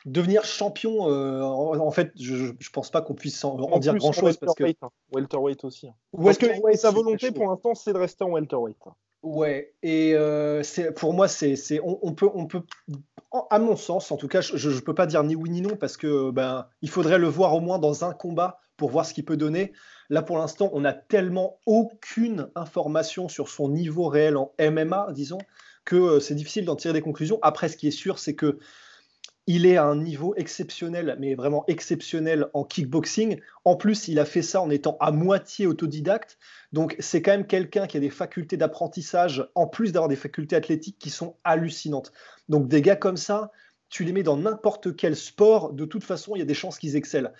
devenir champion, euh, en, fait, je, ne pense pas qu'on puisse en, dire grand chose parce que hein. welterweight aussi. Hein. Parce que sa volonté pour l'instant, c'est de rester en welterweight. Ouais, et euh, pour moi, c'est, on, peut, on peut, à mon sens, en tout cas, je, ne peux pas dire ni oui ni non parce que ben, il faudrait le voir au moins dans un combat pour voir ce qu'il peut donner. Là, pour l'instant, on n'a tellement aucune information sur son niveau réel en MMA, disons, que euh, c'est difficile d'en tirer des conclusions. Après, ce qui est sûr, c'est que il est à un niveau exceptionnel, mais vraiment exceptionnel en kickboxing. En plus, il a fait ça en étant à moitié autodidacte. Donc, c'est quand même quelqu'un qui a des facultés d'apprentissage, en plus d'avoir des facultés athlétiques qui sont hallucinantes. Donc, des gars comme ça, tu les mets dans n'importe quel sport, de toute façon, il y a des chances qu'ils excellent.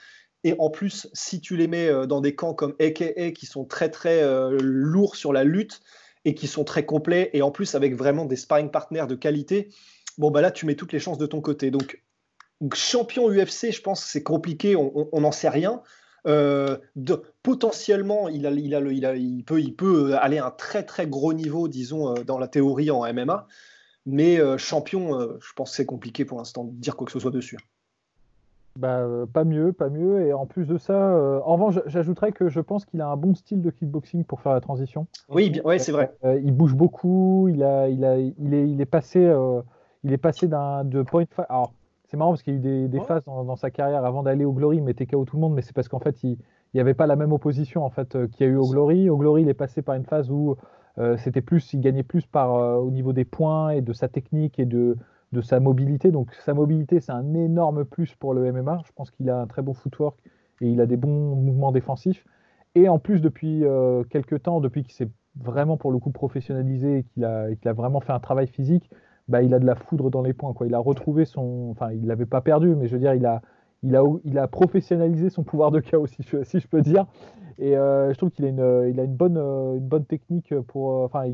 Et en plus, si tu les mets euh, dans des camps comme AKA, qui sont très très euh, lourds sur la lutte et qui sont très complets, et en plus avec vraiment des sparring partners de qualité, bon, bah là, tu mets toutes les chances de ton côté. Donc, champion UFC, je pense que c'est compliqué, on n'en sait rien. Euh, de, potentiellement, il, a, il, a il, a, il, peut, il peut aller à un très très gros niveau, disons, euh, dans la théorie en MMA. Mais euh, champion, je pense que c'est compliqué pour l'instant de dire quoi que ce soit dessus. Bah, pas mieux, pas mieux. Et en plus de ça, en revanche, j'ajouterais que je pense qu'il a un bon style de kickboxing pour faire la transition. Oui, bien, ouais, c'est vrai. il bouge beaucoup, il, a, il, a, il, est, il est passé il est passé d'un de point Alors, c'est marrant parce qu'il y a eu des, phases dans, sa carrière avant d'aller au Glory, il mettait KO tout le monde, mais c'est parce qu'en fait, il n'y avait pas la même opposition en fait euh, qu'il y a eu au Glory. Au Glory, il est passé par une phase où euh, c'était plus, il gagnait plus par euh, au niveau des points et de sa technique et de, de sa mobilité. Donc sa mobilité, c'est un énorme plus pour le MMA. Je pense qu'il a un très bon footwork et il a des bons mouvements défensifs. Et en plus, depuis quelques temps, depuis qu'il s'est vraiment pour le coup professionnalisé et qu'il a, a, vraiment fait un travail physique, bah, il a de la foudre dans les points. Quoi. Il a retrouvé son. Enfin, il l'avait pas perdu, mais je veux dire, il a, il a, il a professionnalisé son pouvoir de chaos, <laughs> si je, si je peux dire. Et euh, je trouve qu'il a une, il a une bonne, une bonne technique pour. Euh, enfin,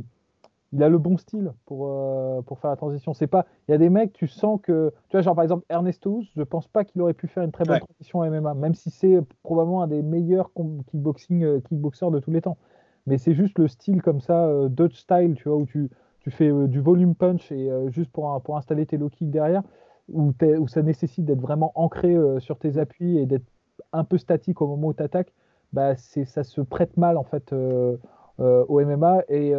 il, a le bon style pour, euh, pour faire la transition. C'est pas. Il y a des mecs, tu sens que. Tu vois, genre par exemple Ernesto je pense pas qu'il aurait pu faire une très bonne transition à MMA, même si c'est probablement un des meilleurs kickboxing, kickboxers de tous les temps. Mais c'est juste le style comme ça, Dutch style, tu vois, où tu tu fais euh, du volume punch et euh, juste pour, pour installer tes low kicks derrière, où, où ça nécessite d'être vraiment ancré euh, sur tes appuis et d'être un peu statique au moment où tu attaques, bah, ça se prête mal en fait au MMA et,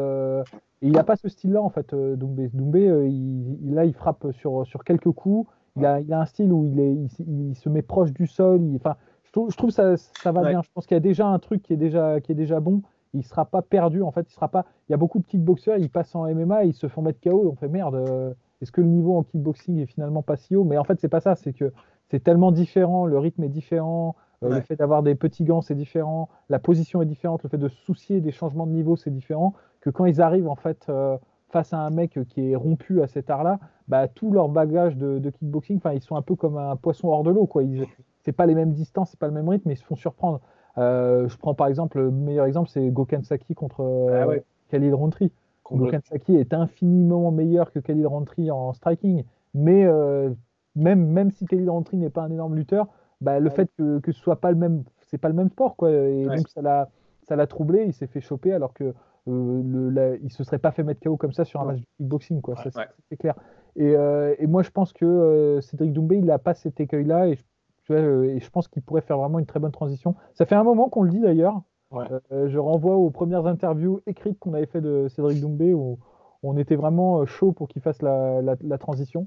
il n'a pas ce style-là en fait. Doumbé, Doumbé il, là il frappe sur, sur quelques coups. Il a, il a un style où il, est, il, se met proche du sol. Enfin, je trouve, je trouve ça, ça va bien. Je pense qu'il y a déjà un truc qui est déjà, qui est déjà bon il sera pas perdu en fait. Il sera pas. Il y a beaucoup de kickboxers, ils passent en MMA, ils se font mettre KO. On fait merde. Euh, est-ce que le niveau en kickboxing est finalement pas si haut? Mais en fait, c'est pas ça. C'est que c'est tellement différent, le rythme est différent, euh, le fait d'avoir des petits gants c'est différent, la position est différente, le fait de soucier des changements de niveau c'est différent. Que quand ils arrivent en fait euh, face à un mec qui est rompu à cet art-là, bah, tout leur bagage de, kickboxing, enfin ils sont un peu comme un poisson hors de l'eau quoi. C'est pas les mêmes distances, c'est pas le même rythme, mais ils se font surprendre. Euh, je prends par exemple, le meilleur exemple, c'est Gokhan Saki contre euh, ah Khalil Rountree. Gokhan Saki est infiniment meilleur que Khalil Rountree en striking, mais euh, même, même si Khalil Rountree n'est pas un énorme lutteur, bah, le fait que, que ce soit pas le même, c'est pas le même sport, quoi. Et donc ça l'a, ça l'a troublé, il s'est fait choper alors que le, il se serait pas fait mettre KO comme ça sur un match de kickboxing, quoi. c'est clair. Et, et, moi, je pense que Cédric Doumbé, il n'a pas cet écueil-là, et je euh, et je pense qu'il pourrait faire vraiment une très bonne transition. Ça fait un moment qu'on le dit d'ailleurs. Euh, je renvoie aux premières interviews écrites qu'on avait fait de Cédric Doumbé où on était vraiment euh, chaud pour qu'il fasse la, transition.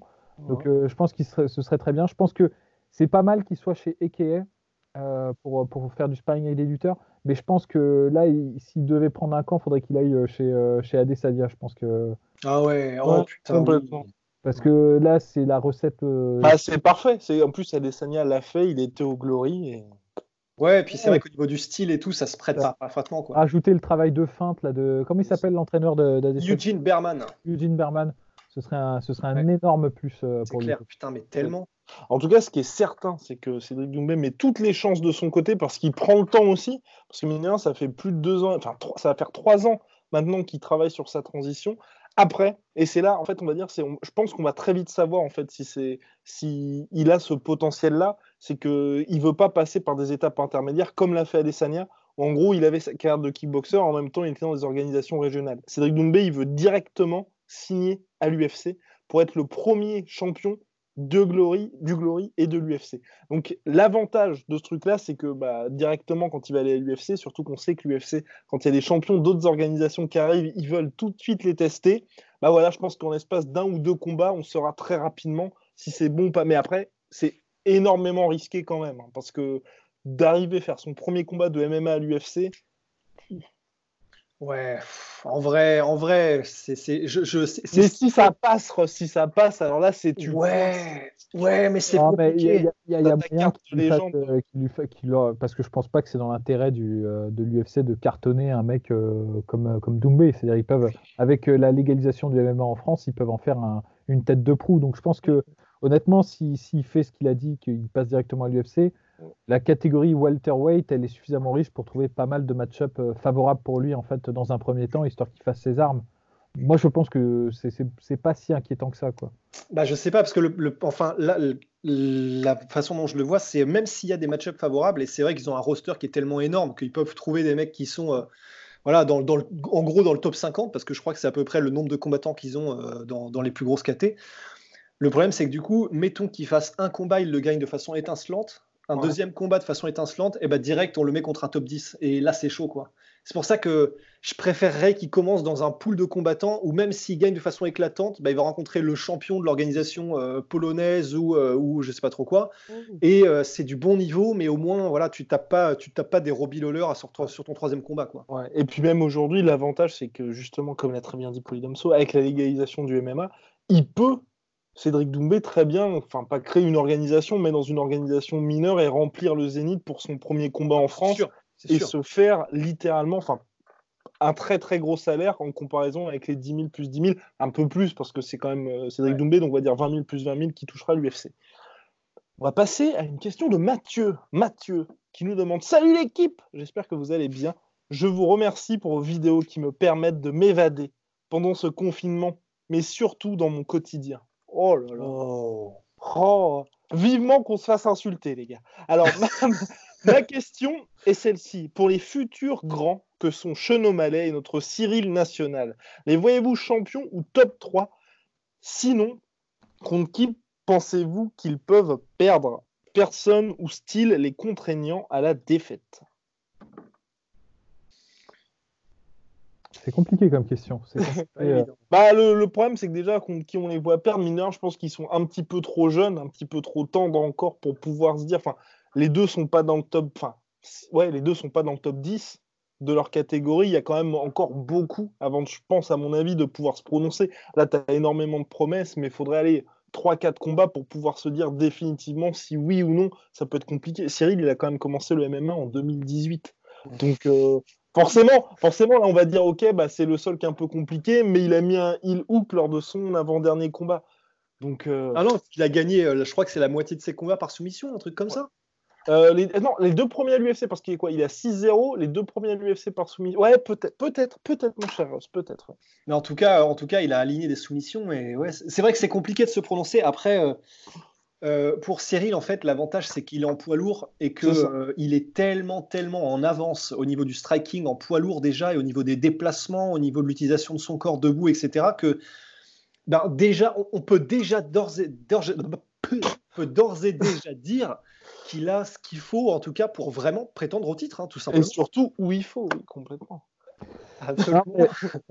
Donc je pense que ce serait très bien. Je pense que c'est pas mal qu'il soit chez Eke pour, pour, faire du sparring avec des lutteurs. Mais je pense que là, s'il devait prendre un camp, il faudrait qu'il aille chez, chez Adesanya. Je pense que. Ah ouais, oh, putain, parce que là, c'est la recette. Euh, ah, c'est parfait. C'est en plus, Adesanya l'a fait. Il était au Glory. Et... Ouais, et puis c'est vrai qu'au niveau du style et tout, ça se prête parfaitement. Quoi. Ajouter le travail de feinte là de. Comment il s'appelle l'entraîneur d'Adesanya? Eugene Berman. Eugene Berman. Ce serait un, ce serait un énorme plus euh, pour clair. Putain, mais tellement. En tout cas, ce qui est certain, c'est que Cédric Doumbé met toutes les chances de son côté parce qu'il prend le temps aussi. Parce que mine ça fait plus de deux ans, enfin, ça va faire trois ans maintenant qu'il travaille sur sa transition après. Et c'est là, en fait, on va dire, c'est, je pense qu'on va très vite savoir, en fait, si c'est, si il a ce potentiel-là, c'est que il veut pas passer par des étapes intermédiaires comme l'a fait Adesanya. en gros, il avait sa carte de kickboxer, en même temps, il était dans des organisations régionales. Cédric Doumbé, il veut directement signer à l'UFC pour être le premier champion de Glory, du Glory et de l'UFC. Donc l'avantage de ce truc-là, c'est que bah, directement quand il va aller à l'UFC, surtout qu'on sait que l'UFC, quand il y a des champions d'autres organisations qui arrivent, ils veulent tout de suite les tester. Bah voilà, je pense qu'en l'espace d'un ou deux combats, on saura très rapidement si c'est bon ou pas. Mais après, c'est énormément risqué quand même, hein, parce que d'arriver à faire son premier combat de MMA à l'UFC, Ouais, en vrai, en vrai, c'est, je, je mais si ça passe, si ça passe, alors là, c'est tu. Ouais, ouais, mais c'est. Il y a, y a, y a moyen qu'il lui, euh, lui, parce que je pense pas que c'est dans l'intérêt du, euh, de l'UFC de cartonner un mec euh, comme comme Doumbé. C'est-à-dire ils peuvent, avec la légalisation du MMA en France, ils peuvent en faire un, une tête de proue. Donc je pense que honnêtement, s'il fait ce qu'il a dit, qu'il passe directement à l'UFC, la catégorie welterweight, elle est suffisamment riche pour trouver pas mal de match-up euh, favorables pour lui en fait dans un premier temps, histoire qu'il fasse ses armes. Moi, je pense que c'est pas si inquiétant que ça, quoi. Bah, je sais pas parce que le, enfin la, façon dont je le vois, c'est même s'il y a des match-up favorables et c'est vrai qu'ils ont un roster qui est tellement énorme qu'ils peuvent trouver des mecs qui sont euh, voilà, dans, dans en gros dans le top 50 parce que je crois que c'est à peu près le nombre de combattants qu'ils ont euh, dans, dans, les plus grosses KT. Le problème, c'est que du coup, mettons qu'il fasse un combat, il le gagne de façon étincelante un deuxième combat de façon étincelante, et bah direct on le met contre un top 10. Et là c'est chaud quoi. C'est pour ça que je préférerais qu'il commence dans un pool de combattants où même s'il gagne de façon éclatante, bah, il va rencontrer le champion de l'organisation euh, polonaise ou, euh, ou je sais pas trop quoi. Mmh. Et euh, c'est du bon niveau, mais au moins voilà, tu tapes pas, tu tapes pas des Robbie Lawler sur, sur ton troisième combat quoi. Et puis même aujourd'hui, l'avantage c'est que justement, comme l'a très bien dit Polydomso, avec la légalisation du MMA, il peut Cédric Doumbé très bien, enfin pas créer une organisation, mais dans une organisation mineure et remplir le Zénith pour son premier combat en France et se faire littéralement, enfin un très très gros salaire en comparaison avec les 10 000 plus 10 000, un peu plus parce que c'est quand même euh, Cédric Doumbé, donc on va dire 20 000 plus 20 000 qui touchera l'UFC. On va passer à une question de Mathieu. Mathieu qui nous demande Salut l'équipe, j'espère que vous allez bien. Je vous remercie pour vos vidéos qui me permettent de m'évader pendant ce confinement, mais surtout dans mon quotidien. Oh là là. Oh. oh. Vivement qu'on se fasse insulter, les gars. Alors, ma, question est celle-ci. Pour les futurs grands que sont Chenomalet et notre Cyril National, les voyez-vous champions ou top 3 Sinon, contre qui pensez-vous qu'ils peuvent perdre? Personne ou style les contraignant à la défaite? C'est compliqué comme question. Compliqué, <laughs> euh, Bah, le, le problème, c'est que déjà, qu'on- qui on les voit perdre, mineurs, je pense qu'ils sont un petit peu trop jeunes, un petit peu trop tendres encore pour pouvoir se dire. Enfin, les deux sont pas dans le top. Enfin, ouais, les deux sont pas dans le top 10 de leur catégorie. Il y a quand même encore beaucoup avant, je pense, à mon avis, de pouvoir se prononcer. Là, tu as énormément de promesses, mais il faudrait aller 3-4 combats pour pouvoir se dire définitivement si oui ou non. Ça peut être compliqué. Cyril, il a quand même commencé le MMA en 2018. Donc, euh, forcément, forcément, là, on va dire, ok, bah, c'est le seul qui est un peu compliqué, mais il a mis un heel hook lors de son avant-dernier combat. Donc, euh, Ah non, il a gagné, euh, je crois que c'est la moitié de ses combats par soumission, un truc comme ça. euh, les, non, les deux premiers à l'UFC, parce qu'il est quoi? Il a 6-0, les deux premiers à l'UFC par soumission. Ouais, peut-être, peut-être, peut-être, mon cher Ross, peut-être. ouais. Mais en tout cas, en tout cas, il a aligné des soumissions et ouais, c'est c'est vrai que c'est compliqué de se prononcer. Après, euh, pour Cyril, en fait, l'avantage c'est qu'il est en poids lourd et ça. euh, est tellement, tellement en avance au niveau du striking en poids lourd déjà et au niveau des déplacements, au niveau de l'utilisation de son corps debout, etc. Que ben, déjà, on, on peut déjà d'ores et, <laughs> et déjà dire qu'il a ce qu'il faut, en tout cas, pour vraiment prétendre au titre, hein, tout Et simplement. surtout, où il faut, oui, complètement. Absolument. non, mais-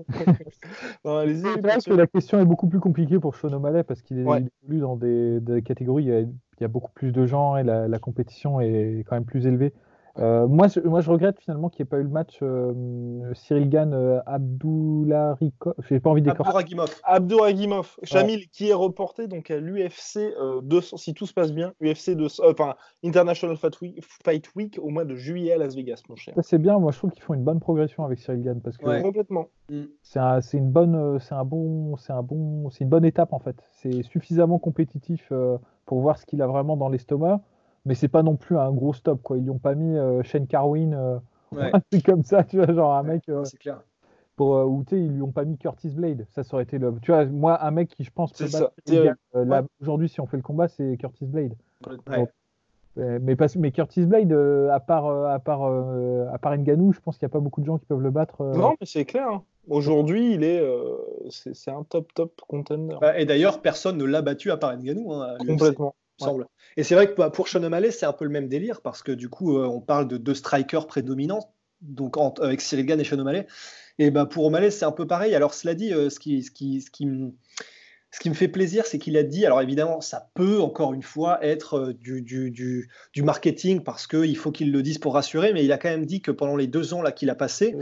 <laughs> Non, allez-y, C'est vrai que la question est beaucoup plus compliquée pour Sean O'Malley parce qu'il est- Ouais. évolue dans des, des catégories, il y, a, il y a beaucoup plus de gens et la, la compétition est quand même plus élevée. Euh, moi, je, moi, je regrette finalement qu'il n'y ait pas eu le match euh, Cyril Gann, euh, Abdullah Rico. J'ai pas envie d'écorcher. Abdouragimov. Abdouragimov, Chamil, qui est reporté donc à l'UFC 200, si tout se passe bien, UFC 200, euh, enfin International Fight Week, Fight Week au mois de juillet à Las Vegas, mon cher. C'est bien. Moi, je trouve qu'ils font une bonne progression avec Cyril Gann parce que Ouais. Complètement. c'est un- c'est une bonne, euh, c'est un bon, c'est un bon, c'est une bonne étape en fait. C'est suffisamment compétitif euh, pour voir ce qu'il a vraiment dans l'estomac, mais c'est pas non plus un gros stop quoi. Ils lui ont pas mis euh, Shane Carwin, euh, Ouais. <laughs> un truc comme ça, tu vois, genre un mec euh, C'est clair. pour euh, ou tu sais, ils lui ont pas mis Curtis Blade. Ça, ça aurait été le, tu vois, moi un mec qui je pense peut C'est battre ça, euh, là aujourd'hui si on fait le combat, c'est Curtis Blade. Ouais. Mais, parce, mais Curtis Blade, euh, à part, euh, à part, euh, à part Ngannou, je pense qu'il n'y a pas beaucoup de gens qui peuvent le battre. euh, Non, mais c'est clair. hein. Aujourd'hui, il est, euh, c'est un top top contender. Bah, et d'ailleurs, personne ne l'a battu à part Ngannou. Hein, Complètement. Semble. Et c'est vrai que bah, pour Sean O'Malley, c'est un peu le même délire parce que du coup, euh, on parle de deux strikers prédominants, donc en- avec Cyril Gann et Sean O'Malley. Et bah, pour O'Malley, c'est un peu pareil. Alors, cela dit, euh, ce, qui, ce, qui, ce, qui me, ce qui me fait plaisir, c'est qu'il a dit, alors évidemment, ça peut encore une fois être euh, du, du, du, du marketing parce qu'il faut qu'il le dise pour rassurer, mais il a quand même dit que pendant les deux ans là qu'il a passé,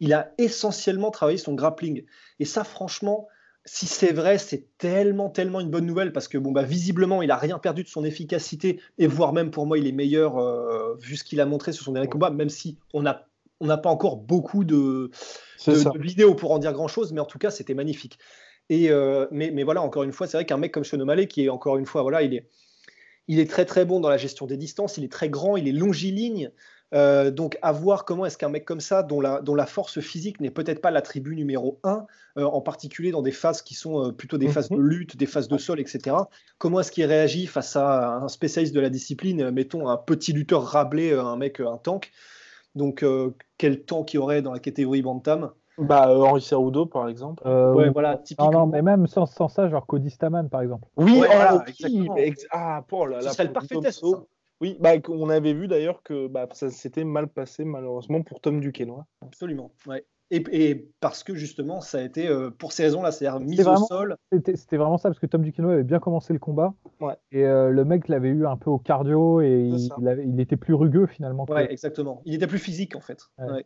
il a essentiellement travaillé son grappling. Et ça, franchement, si c'est vrai, c'est tellement, tellement une bonne nouvelle parce que, bon, bah, visiblement, il a rien perdu de son efficacité et voire même pour moi, il est meilleur euh, vu ce qu'il a montré sur son dernier combat, même si on n'a on n'a pas encore beaucoup de, vidéos pour en dire grand chose, mais en tout cas, c'était magnifique. Et euh, mais, mais voilà, encore une fois, c'est vrai qu'un mec comme Sean O'Malley, qui est encore une fois, voilà, il est, il est très très bon dans la gestion des distances, il est très grand, il est longiligne. Euh, donc, à voir comment est-ce qu'un mec comme ça, dont la, dont la force physique n'est peut-être pas l'attribut numéro un, euh, en particulier dans des phases qui sont euh, plutôt des Mhm. phases de lutte, des phases de sol, etc., comment est-ce qu'il réagit face à un spécialiste de la discipline, mettons un petit lutteur rablé, un mec, un tank? Donc, euh, quel tank il y aurait dans la catégorie Bantam? Bah, euh, Henri Cerudo, par exemple. euh, Ouais, ou- voilà, Non, typiquement. non, mais même sans, sans ça, genre Cody Staman par exemple. Oui, Ouais, oh, voilà, oui, exactement. Ah, oh là Ce là, serait le pour parfait test. Oui, bah, on avait vu d'ailleurs que bah, ça s'était mal passé, malheureusement, pour Tom Duquesnoy. Absolument, ouais. Et, et parce que justement, ça a été euh, pour ces raisons-là, c'est-à-dire mise vraiment- au sol. C'était c'était vraiment ça parce que Tom Duquesnoy avait bien commencé le combat. Ouais. Et euh, le mec l'avait eu un peu au cardio et il, ça. il avait- il était plus rugueux finalement. que- Ouais, exactement. Il était plus physique en fait. Ouais.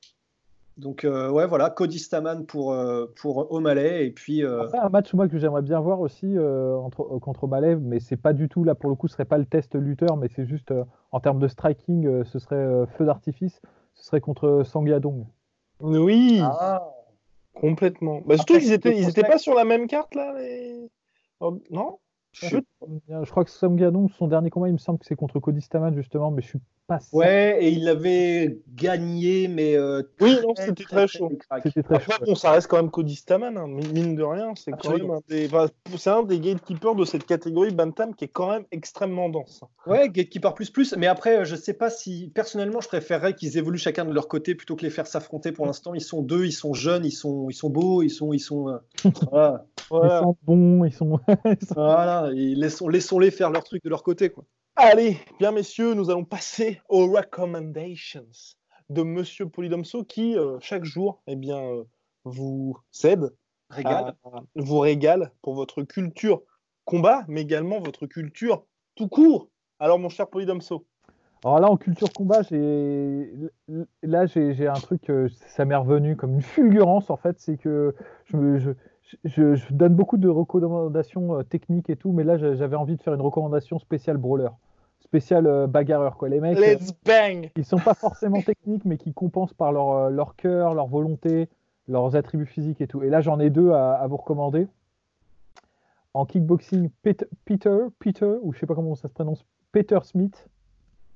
Donc euh, ouais, voilà, Cody Staman pour euh, pour O'Malley. Et puis euh, Après, un match moi que j'aimerais bien voir aussi euh, entre, euh, contre Malev, mais c'est pas du tout là pour le coup, ce serait pas le test lutteur, mais c'est juste euh, en termes de striking, euh, ce serait euh, feu d'artifice, ce serait contre Sangyadong. Oui, ah, complètement. Bah, surtout Après, qu'ils c'est étaient, ils étaient pas sur la même carte, là les... Oh, Non? Je, je crois que Sangyadong, son dernier combat, il me semble que c'est contre Cody Staman justement, mais je suis pas ouais, et il avait gagné, mais euh, Oui, non, c'était très chaud. C'était très Après, chaud. bon, ça reste quand même Cody Staman, hein, mine de rien. C'est quand Absolument. même un des, enfin, c'est un des gatekeepers de cette catégorie Bantam qui est quand même extrêmement dense. Ouais, Gatekeeper plus plus, mais après, je sais pas si personnellement, je préférerais qu'ils évoluent chacun de leur côté plutôt que les faire s'affronter. Pour l'instant, ils sont deux, ils sont jeunes, ils sont, ils sont beaux, ils sont, ils sont, euh, <laughs> voilà, Ils sont. <laughs> ils sont- voilà, et laissons, laissons-les faire leur truc de leur côté, quoi. Allez, bien messieurs, nous allons passer aux recommendations de Monsieur Polydomso qui, euh, chaque jour, eh bien, euh, vous cède, Régale. à- vous régale pour votre culture combat, mais également votre culture tout court. Alors, mon cher Polydomso, Alors là, en culture combat, j'ai là j'ai j'ai un truc, euh, ça m'est revenu comme une fulgurance en fait, c'est que je, me- je, je- je donne beaucoup de recommandations euh, techniques et tout, mais là j'a- j'avais envie de faire une recommandation spéciale brawler, spéciale euh, bagarreur quoi. Les mecs, euh, let's bang ils sont pas forcément techniques, mais qui compensent par leur, leur cœur, leur volonté, leurs attributs physiques et tout. Et là, j'en ai deux à, à vous recommander. En kickboxing, Pet- Peter, Peter, ou je sais pas comment ça se prononce, Peter Smith,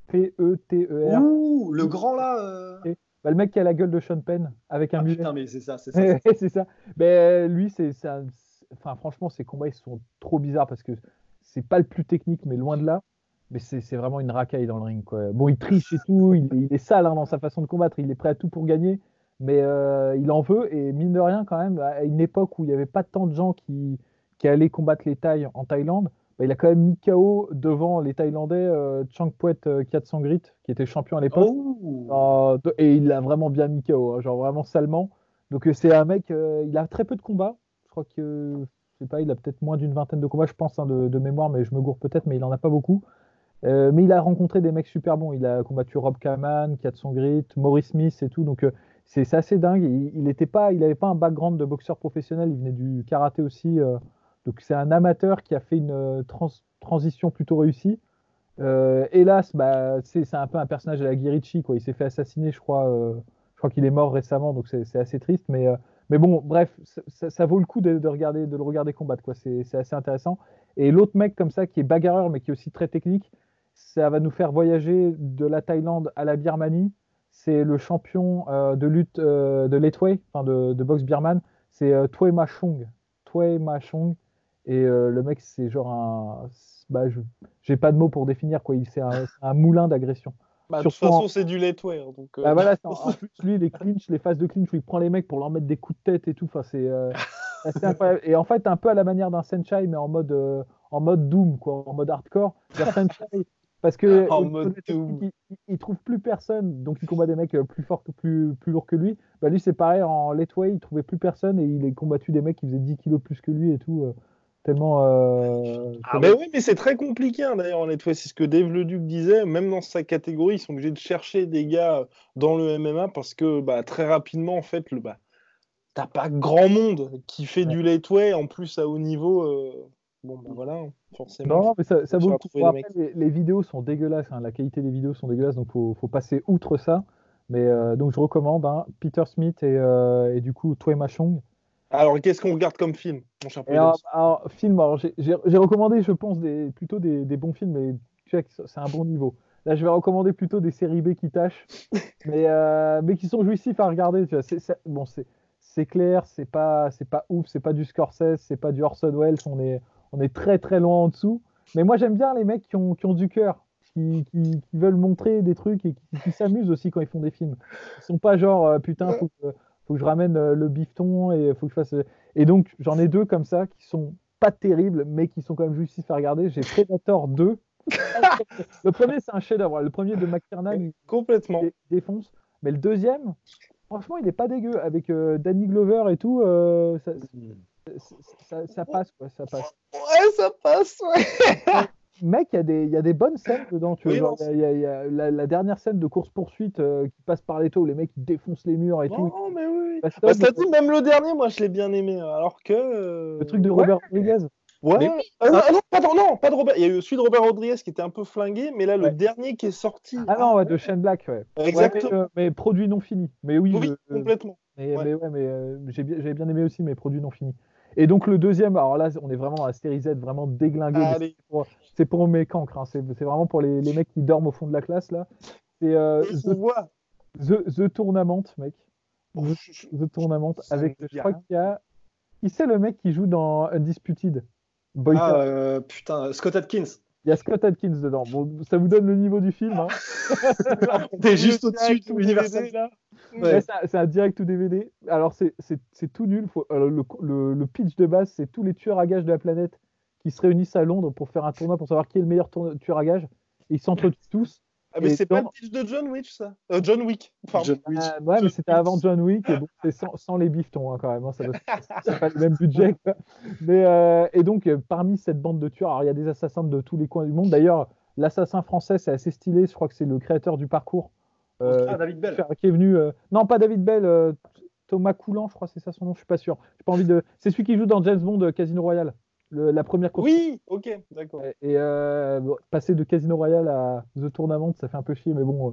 P-E-T-E-R. Ouh, le grand là. euh. Bah, le mec qui a la gueule de Sean Penn avec un Ah, mulet. putain, mais c'est ça, c'est <laughs> ça. c'est ça. ça. Ben, lui, c'est, c'est- enfin, franchement, ses combats ils sont trop bizarres parce que c'est pas le plus technique, mais loin de là. Mais c'est, c'est vraiment une racaille dans le ring. Quoi. Bon, il triche et tout, il, il est sale hein, dans sa façon de combattre, il est prêt à tout pour gagner, mais euh, il en veut. Et mine de rien, quand même, à une époque où il n'y avait pas tant de gens qui, qui allaient combattre les Thaïs en Thaïlande, bah, il a quand même mis KO devant les Thaïlandais euh, Changpuet euh, Kiatsangrit, qui était champion à l'époque. Oh. Euh, de- et il l'a vraiment bien mis KO, hein, genre vraiment salement. Donc euh, c'est un mec, euh, il a très peu de combats. Je crois que, je sais pas, il a peut-être moins d'une vingtaine de combats, je pense, hein, de, de mémoire, mais je me gourre peut-être, mais il en a pas beaucoup. Euh, mais il a rencontré des mecs super bons. Il a combattu Rob Kaman, Katson Grit, Maurice Smith et tout. Donc c'est assez dingue. Il, il était pas, il avait pas un background de boxeur professionnel. Il venait du karaté aussi. Donc c'est un amateur qui a fait une euh, trans- transition plutôt réussie. Euh, hélas, bah, c'est un peu un personnage à la Guirichi, quoi. Il s'est fait assassiner, je crois. euh, je crois qu'il est mort récemment, donc c'est assez triste. Mais, bon, bref, ça, vaut le coup de, de regarder, de le regarder combattre, quoi. C'est assez intéressant. Et l'autre mec comme ça, qui est bagarreur, mais qui est aussi très technique, ça va nous faire voyager de la Thaïlande à la Birmanie. C'est le champion de lutte de Letway, enfin de, de boxe birmane. C'est euh, Tway Ma Chong. Et euh, le mec, c'est genre un. Bah, je j'ai pas de mots pour définir quoi. Il c'est un, moulin d'agression. Bah, de toute en- façon, c'est du laitware. Donc, euh, Bah voilà, c'est en, en <laughs> plus lui les clinches, les phases de clinch où il prend les mecs pour leur mettre des coups de tête et tout. Enfin c'est euh, assez incroyable. Et en fait un peu à la manière d'un Senchai mais en mode euh, en mode Doom quoi, en mode hardcore. Senchai, parce que <laughs> En mode Doom. Il, il- il trouve plus personne, donc il combat des mecs plus forts, que plus plus lourds que lui. Bah lui c'est pareil en Letway, il trouvait plus personne et il a combattu des mecs qui faisaient 10 kilos plus que lui et tout. Euh, tellement. euh, Ah, mais oui, mais c'est très compliqué hein, d'ailleurs en Letway. C'est ce que Dave Leduc disait. Même dans sa catégorie, ils sont obligés de chercher des gars dans le MMA parce que bah, très rapidement, en fait, le bah, t'as pas grand monde qui fait Ouais. du Letway en plus à haut niveau. euh, Bon, bah voilà, hein, forcément. Non, mais ça, vaut le coup. après, les, les vidéos sont dégueulasses, hein, la qualité des vidéos sont dégueulasses, donc faut, faut passer outre ça. Mais euh, donc je recommande hein, Peter Smith et, euh, et du coup Tway Machong. Alors, qu'est-ce qu'on regarde comme film, mon cher alors, alors, film, alors, j'ai- recommandé, je pense, des, plutôt des, des bons films, mais tu que c'est un bon niveau. Là, je vais recommander plutôt des séries B qui tâchent, <laughs> mais, euh, mais qui sont jouissifs à regarder. Tu vois. Bon, c'est, clair, c'est pas, c'est pas ouf, c'est pas du Scorsese, c'est pas du Orson Welles, on est, on est très très loin en dessous. Mais moi, j'aime bien les mecs qui ont, qui ont du cœur, qui, qui, qui veulent montrer des trucs et qui, qui s'amusent aussi quand ils font des films. Ils sont pas genre, euh, putain, faut que, faut que je ramène euh, le bifton et faut que je fasse. euh, Et donc, j'en ai deux comme ça qui sont pas terribles, mais qui sont quand même jouissifs à regarder. J'ai Predator 2. <laughs> le premier, c'est un chef-d'œuvre. Le premier de McTiernan, Complètement. dé- défonce. Mais le deuxième, franchement, il est pas dégueu. Avec euh, Danny Glover et tout, ça, ça- ça- ça passe, quoi, ça passe. Ouais, ça passe, ouais. Mec, il y, a des- il y a des bonnes scènes dedans. Tu vois, genre, il y a- il y a la, la dernière scène de course-poursuite euh, qui passe par les taux, où les mecs ils défoncent les murs et tout. Non, mais oui. Bah, ça dit, même le dernier, moi, je l'ai bien aimé. Alors que. euh, le truc de ouais. Robert Rodriguez. Ouais. Mais Ah, non, ah non, pas de, non, pas de Robert. Il y a eu celui de Robert Rodriguez qui était un peu flingué, mais là, le dernier qui est sorti. Ah non, ouais, de Shane Black, ouais. Ouais, Exactement. mais, euh, mais produit non fini. Mais oui, oui, je- complètement. mais, ouais. mais ouais, mais euh, j'ai bien, j'avais bien aimé aussi, mais produit non fini. Et donc le deuxième, alors là, on est vraiment dans la série Z, vraiment déglingué. mais. C'est pour- mes cancres, hein. c'est vraiment pour les, les mecs qui dorment au fond de la classe là. C'est euh, The, voit. The, The Tournament, mec. Oh, The, Tournament avec, je crois qu'il y a, qui c'est le mec qui joue dans Undisputed? Boyka. Ah, euh, putain, Scott Atkins. Il y a Scott Atkins dedans. Bon, ça vous donne le niveau du film. Hein. <laughs> T'es juste au-dessus de. Ouais. Ouais, c'est un- direct ou DVD. Alors, c'est- tout nul. Faut- le, le- le pitch de base, c'est tous les tueurs à gages de la planète qui se réunissent à Londres pour faire un tournoi pour savoir qui est le meilleur tueur à gages. Ils s'entretuent <laughs> tous. Ah, mais Et c'est pas le pitch de John Wick, ça? Euh, John Wick. Pardon. John Wick. Ah, ouais, mais c'était avant John Wick, et donc c'est sans, sans les biftons hein, quand même. hein, c'est pas le même budget. quoi. Mais, euh, et donc, euh, parmi cette bande de tueurs, alors il y a des assassins de tous les coins du monde. D'ailleurs, l'assassin français, c'est assez stylé. Je crois que c'est le créateur du parcours. euh, Ah, David Bell. qui est venu. euh, Non, pas David Bell, euh, Thomas Coulant, je crois que c'est ça son nom, je suis pas sûr. J'ai pas envie de. C'est celui qui joue dans James Bond euh, Casino Royale. Le- la première course. Oui, ok, d'accord. Et euh, bon, passer de Casino Royale à The Tournament, ça fait un peu chier, mais bon,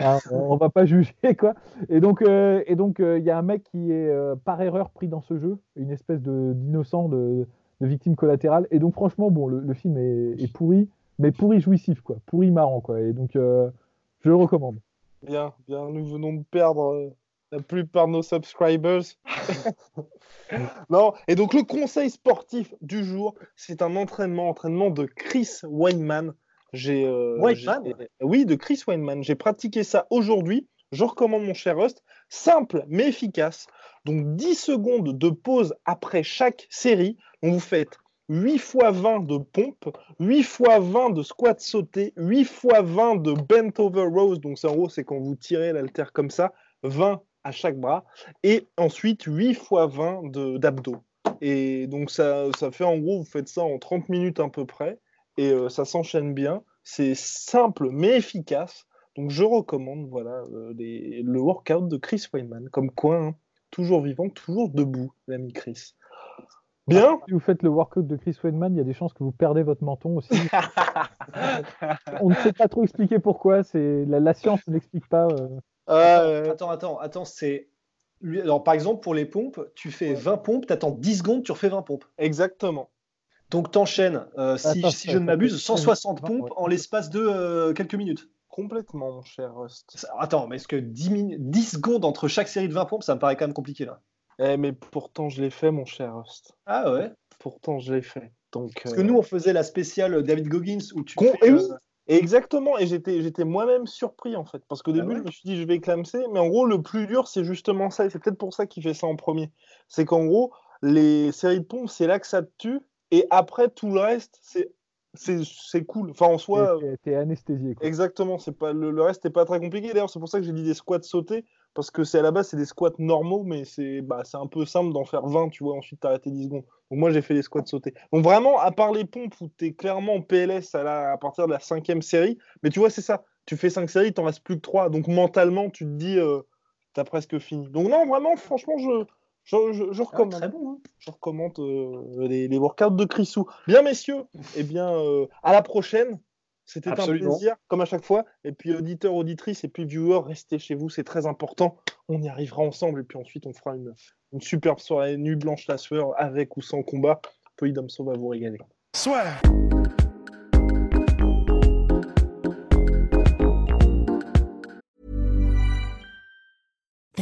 euh, hein, <laughs> on on va pas juger quoi. Et donc, euh, et donc, euh, il y a un mec qui est par erreur pris dans ce jeu, une espèce de d'innocent, de, de victime collatérale. Et donc, franchement, bon, le, le film est, est pourri, mais pourri jouissif quoi, pourri marrant quoi. Et donc, je le recommande. Bien, bien, nous venons de perdre la plupart de nos subscribers. <laughs> non, et donc le conseil sportif du jour, c'est un entraînement, entraînement de Chris Weinman. J'ai, euh, Weinman j'ai- Oui, de Chris Weinman. J'ai pratiqué ça aujourd'hui. Je recommande mon cher Rust. Simple mais efficace. Donc 10 secondes de pause après chaque série. Donc vous faites 8 fois 20 de pompe, 8 fois 20 de squat sauté, 8 fois 20 de bent over rows. Donc c'est en gros, c'est quand vous tirez l'haltère comme ça, 20 à chaque bras. Et ensuite 8 fois 20 de- d'abdos. Et donc ça, ça fait en gros, vous faites ça en 30 minutes à peu près. Et euh, ça s'enchaîne bien. C'est simple mais efficace. Donc je recommande voilà, euh, les- le workout de Chris Weinman. Comme quoi, hein, toujours vivant, toujours debout, l'ami Chris. Bien Si vous faites le workout de Chris Weidman, il y a des chances que vous perdez votre menton aussi. <laughs> On ne sait pas trop expliquer pourquoi. C'est la, la science ne l'explique pas. euh. Euh, Attends, attends, attends, c'est. Alors, par exemple, pour les pompes, tu fais 20 pompes, tu attends 10 secondes, tu refais 20 pompes. Exactement. Donc, t'enchaînes, euh, si, Attends, si ça- je ne m'abuse, fait- 160 Ouais, pompes ouais. en l'espace de euh, quelques minutes. Complètement, mon cher Rust. Attends, mais est-ce que 10, min- 10 secondes entre chaque série de 20 pompes, ça me paraît quand même compliqué là? Eh, mais pourtant, je l'ai fait, mon cher Rust. Ah ouais? Pourtant, je l'ai fait. Donc, Parce euh, que nous, on faisait la spéciale David Goggins où tu. Con- fais, et euh, oui, et exactement. Et j'étais, j'étais moi-même surpris, en fait. Parce qu'au Ah début, ouais je me suis dit, je vais clamser. Mais en gros, le plus dur, c'est justement ça. Et c'est peut-être pour ça qu'il fait ça en premier. C'est qu'en gros, les séries de pompes, c'est là que ça te tue. Et après, tout le reste, c'est, c'est, c'est cool. Enfin, en soi. T'es- T'es anesthésié. quoi. Exactement, c'est pas le, le reste n'est pas très compliqué. D'ailleurs, c'est pour ça que j'ai dit des squats sautés parce que c'est à la base c'est des squats normaux, mais c'est bah, c'est un peu simple d'en faire 20, tu vois. Ensuite, t'arrêter 10 secondes. Donc moi, j'ai fait des squats sautés. Donc vraiment, à part les pompes où t'es clairement en PLS à, la- à partir de la cinquième série, mais tu vois, c'est ça. Tu fais 5 séries, t'en restes plus que 3. Donc mentalement, tu te dis, euh, t'as presque fini. Donc non, vraiment, franchement, je je, je, je ah, recommande très bon. hein. je recommande euh, les, les workouts de Chrisou. Bien, messieurs, eh bien, euh, à la prochaine. C'était un plaisir, comme à chaque fois. Et puis, auditeurs, auditrices, et puis viewers, restez chez vous, c'est très important. On y arrivera ensemble, et puis ensuite, on fera une, une superbe soirée nuit blanche la sueur, avec ou sans combat. Polydomso va vous régaler. The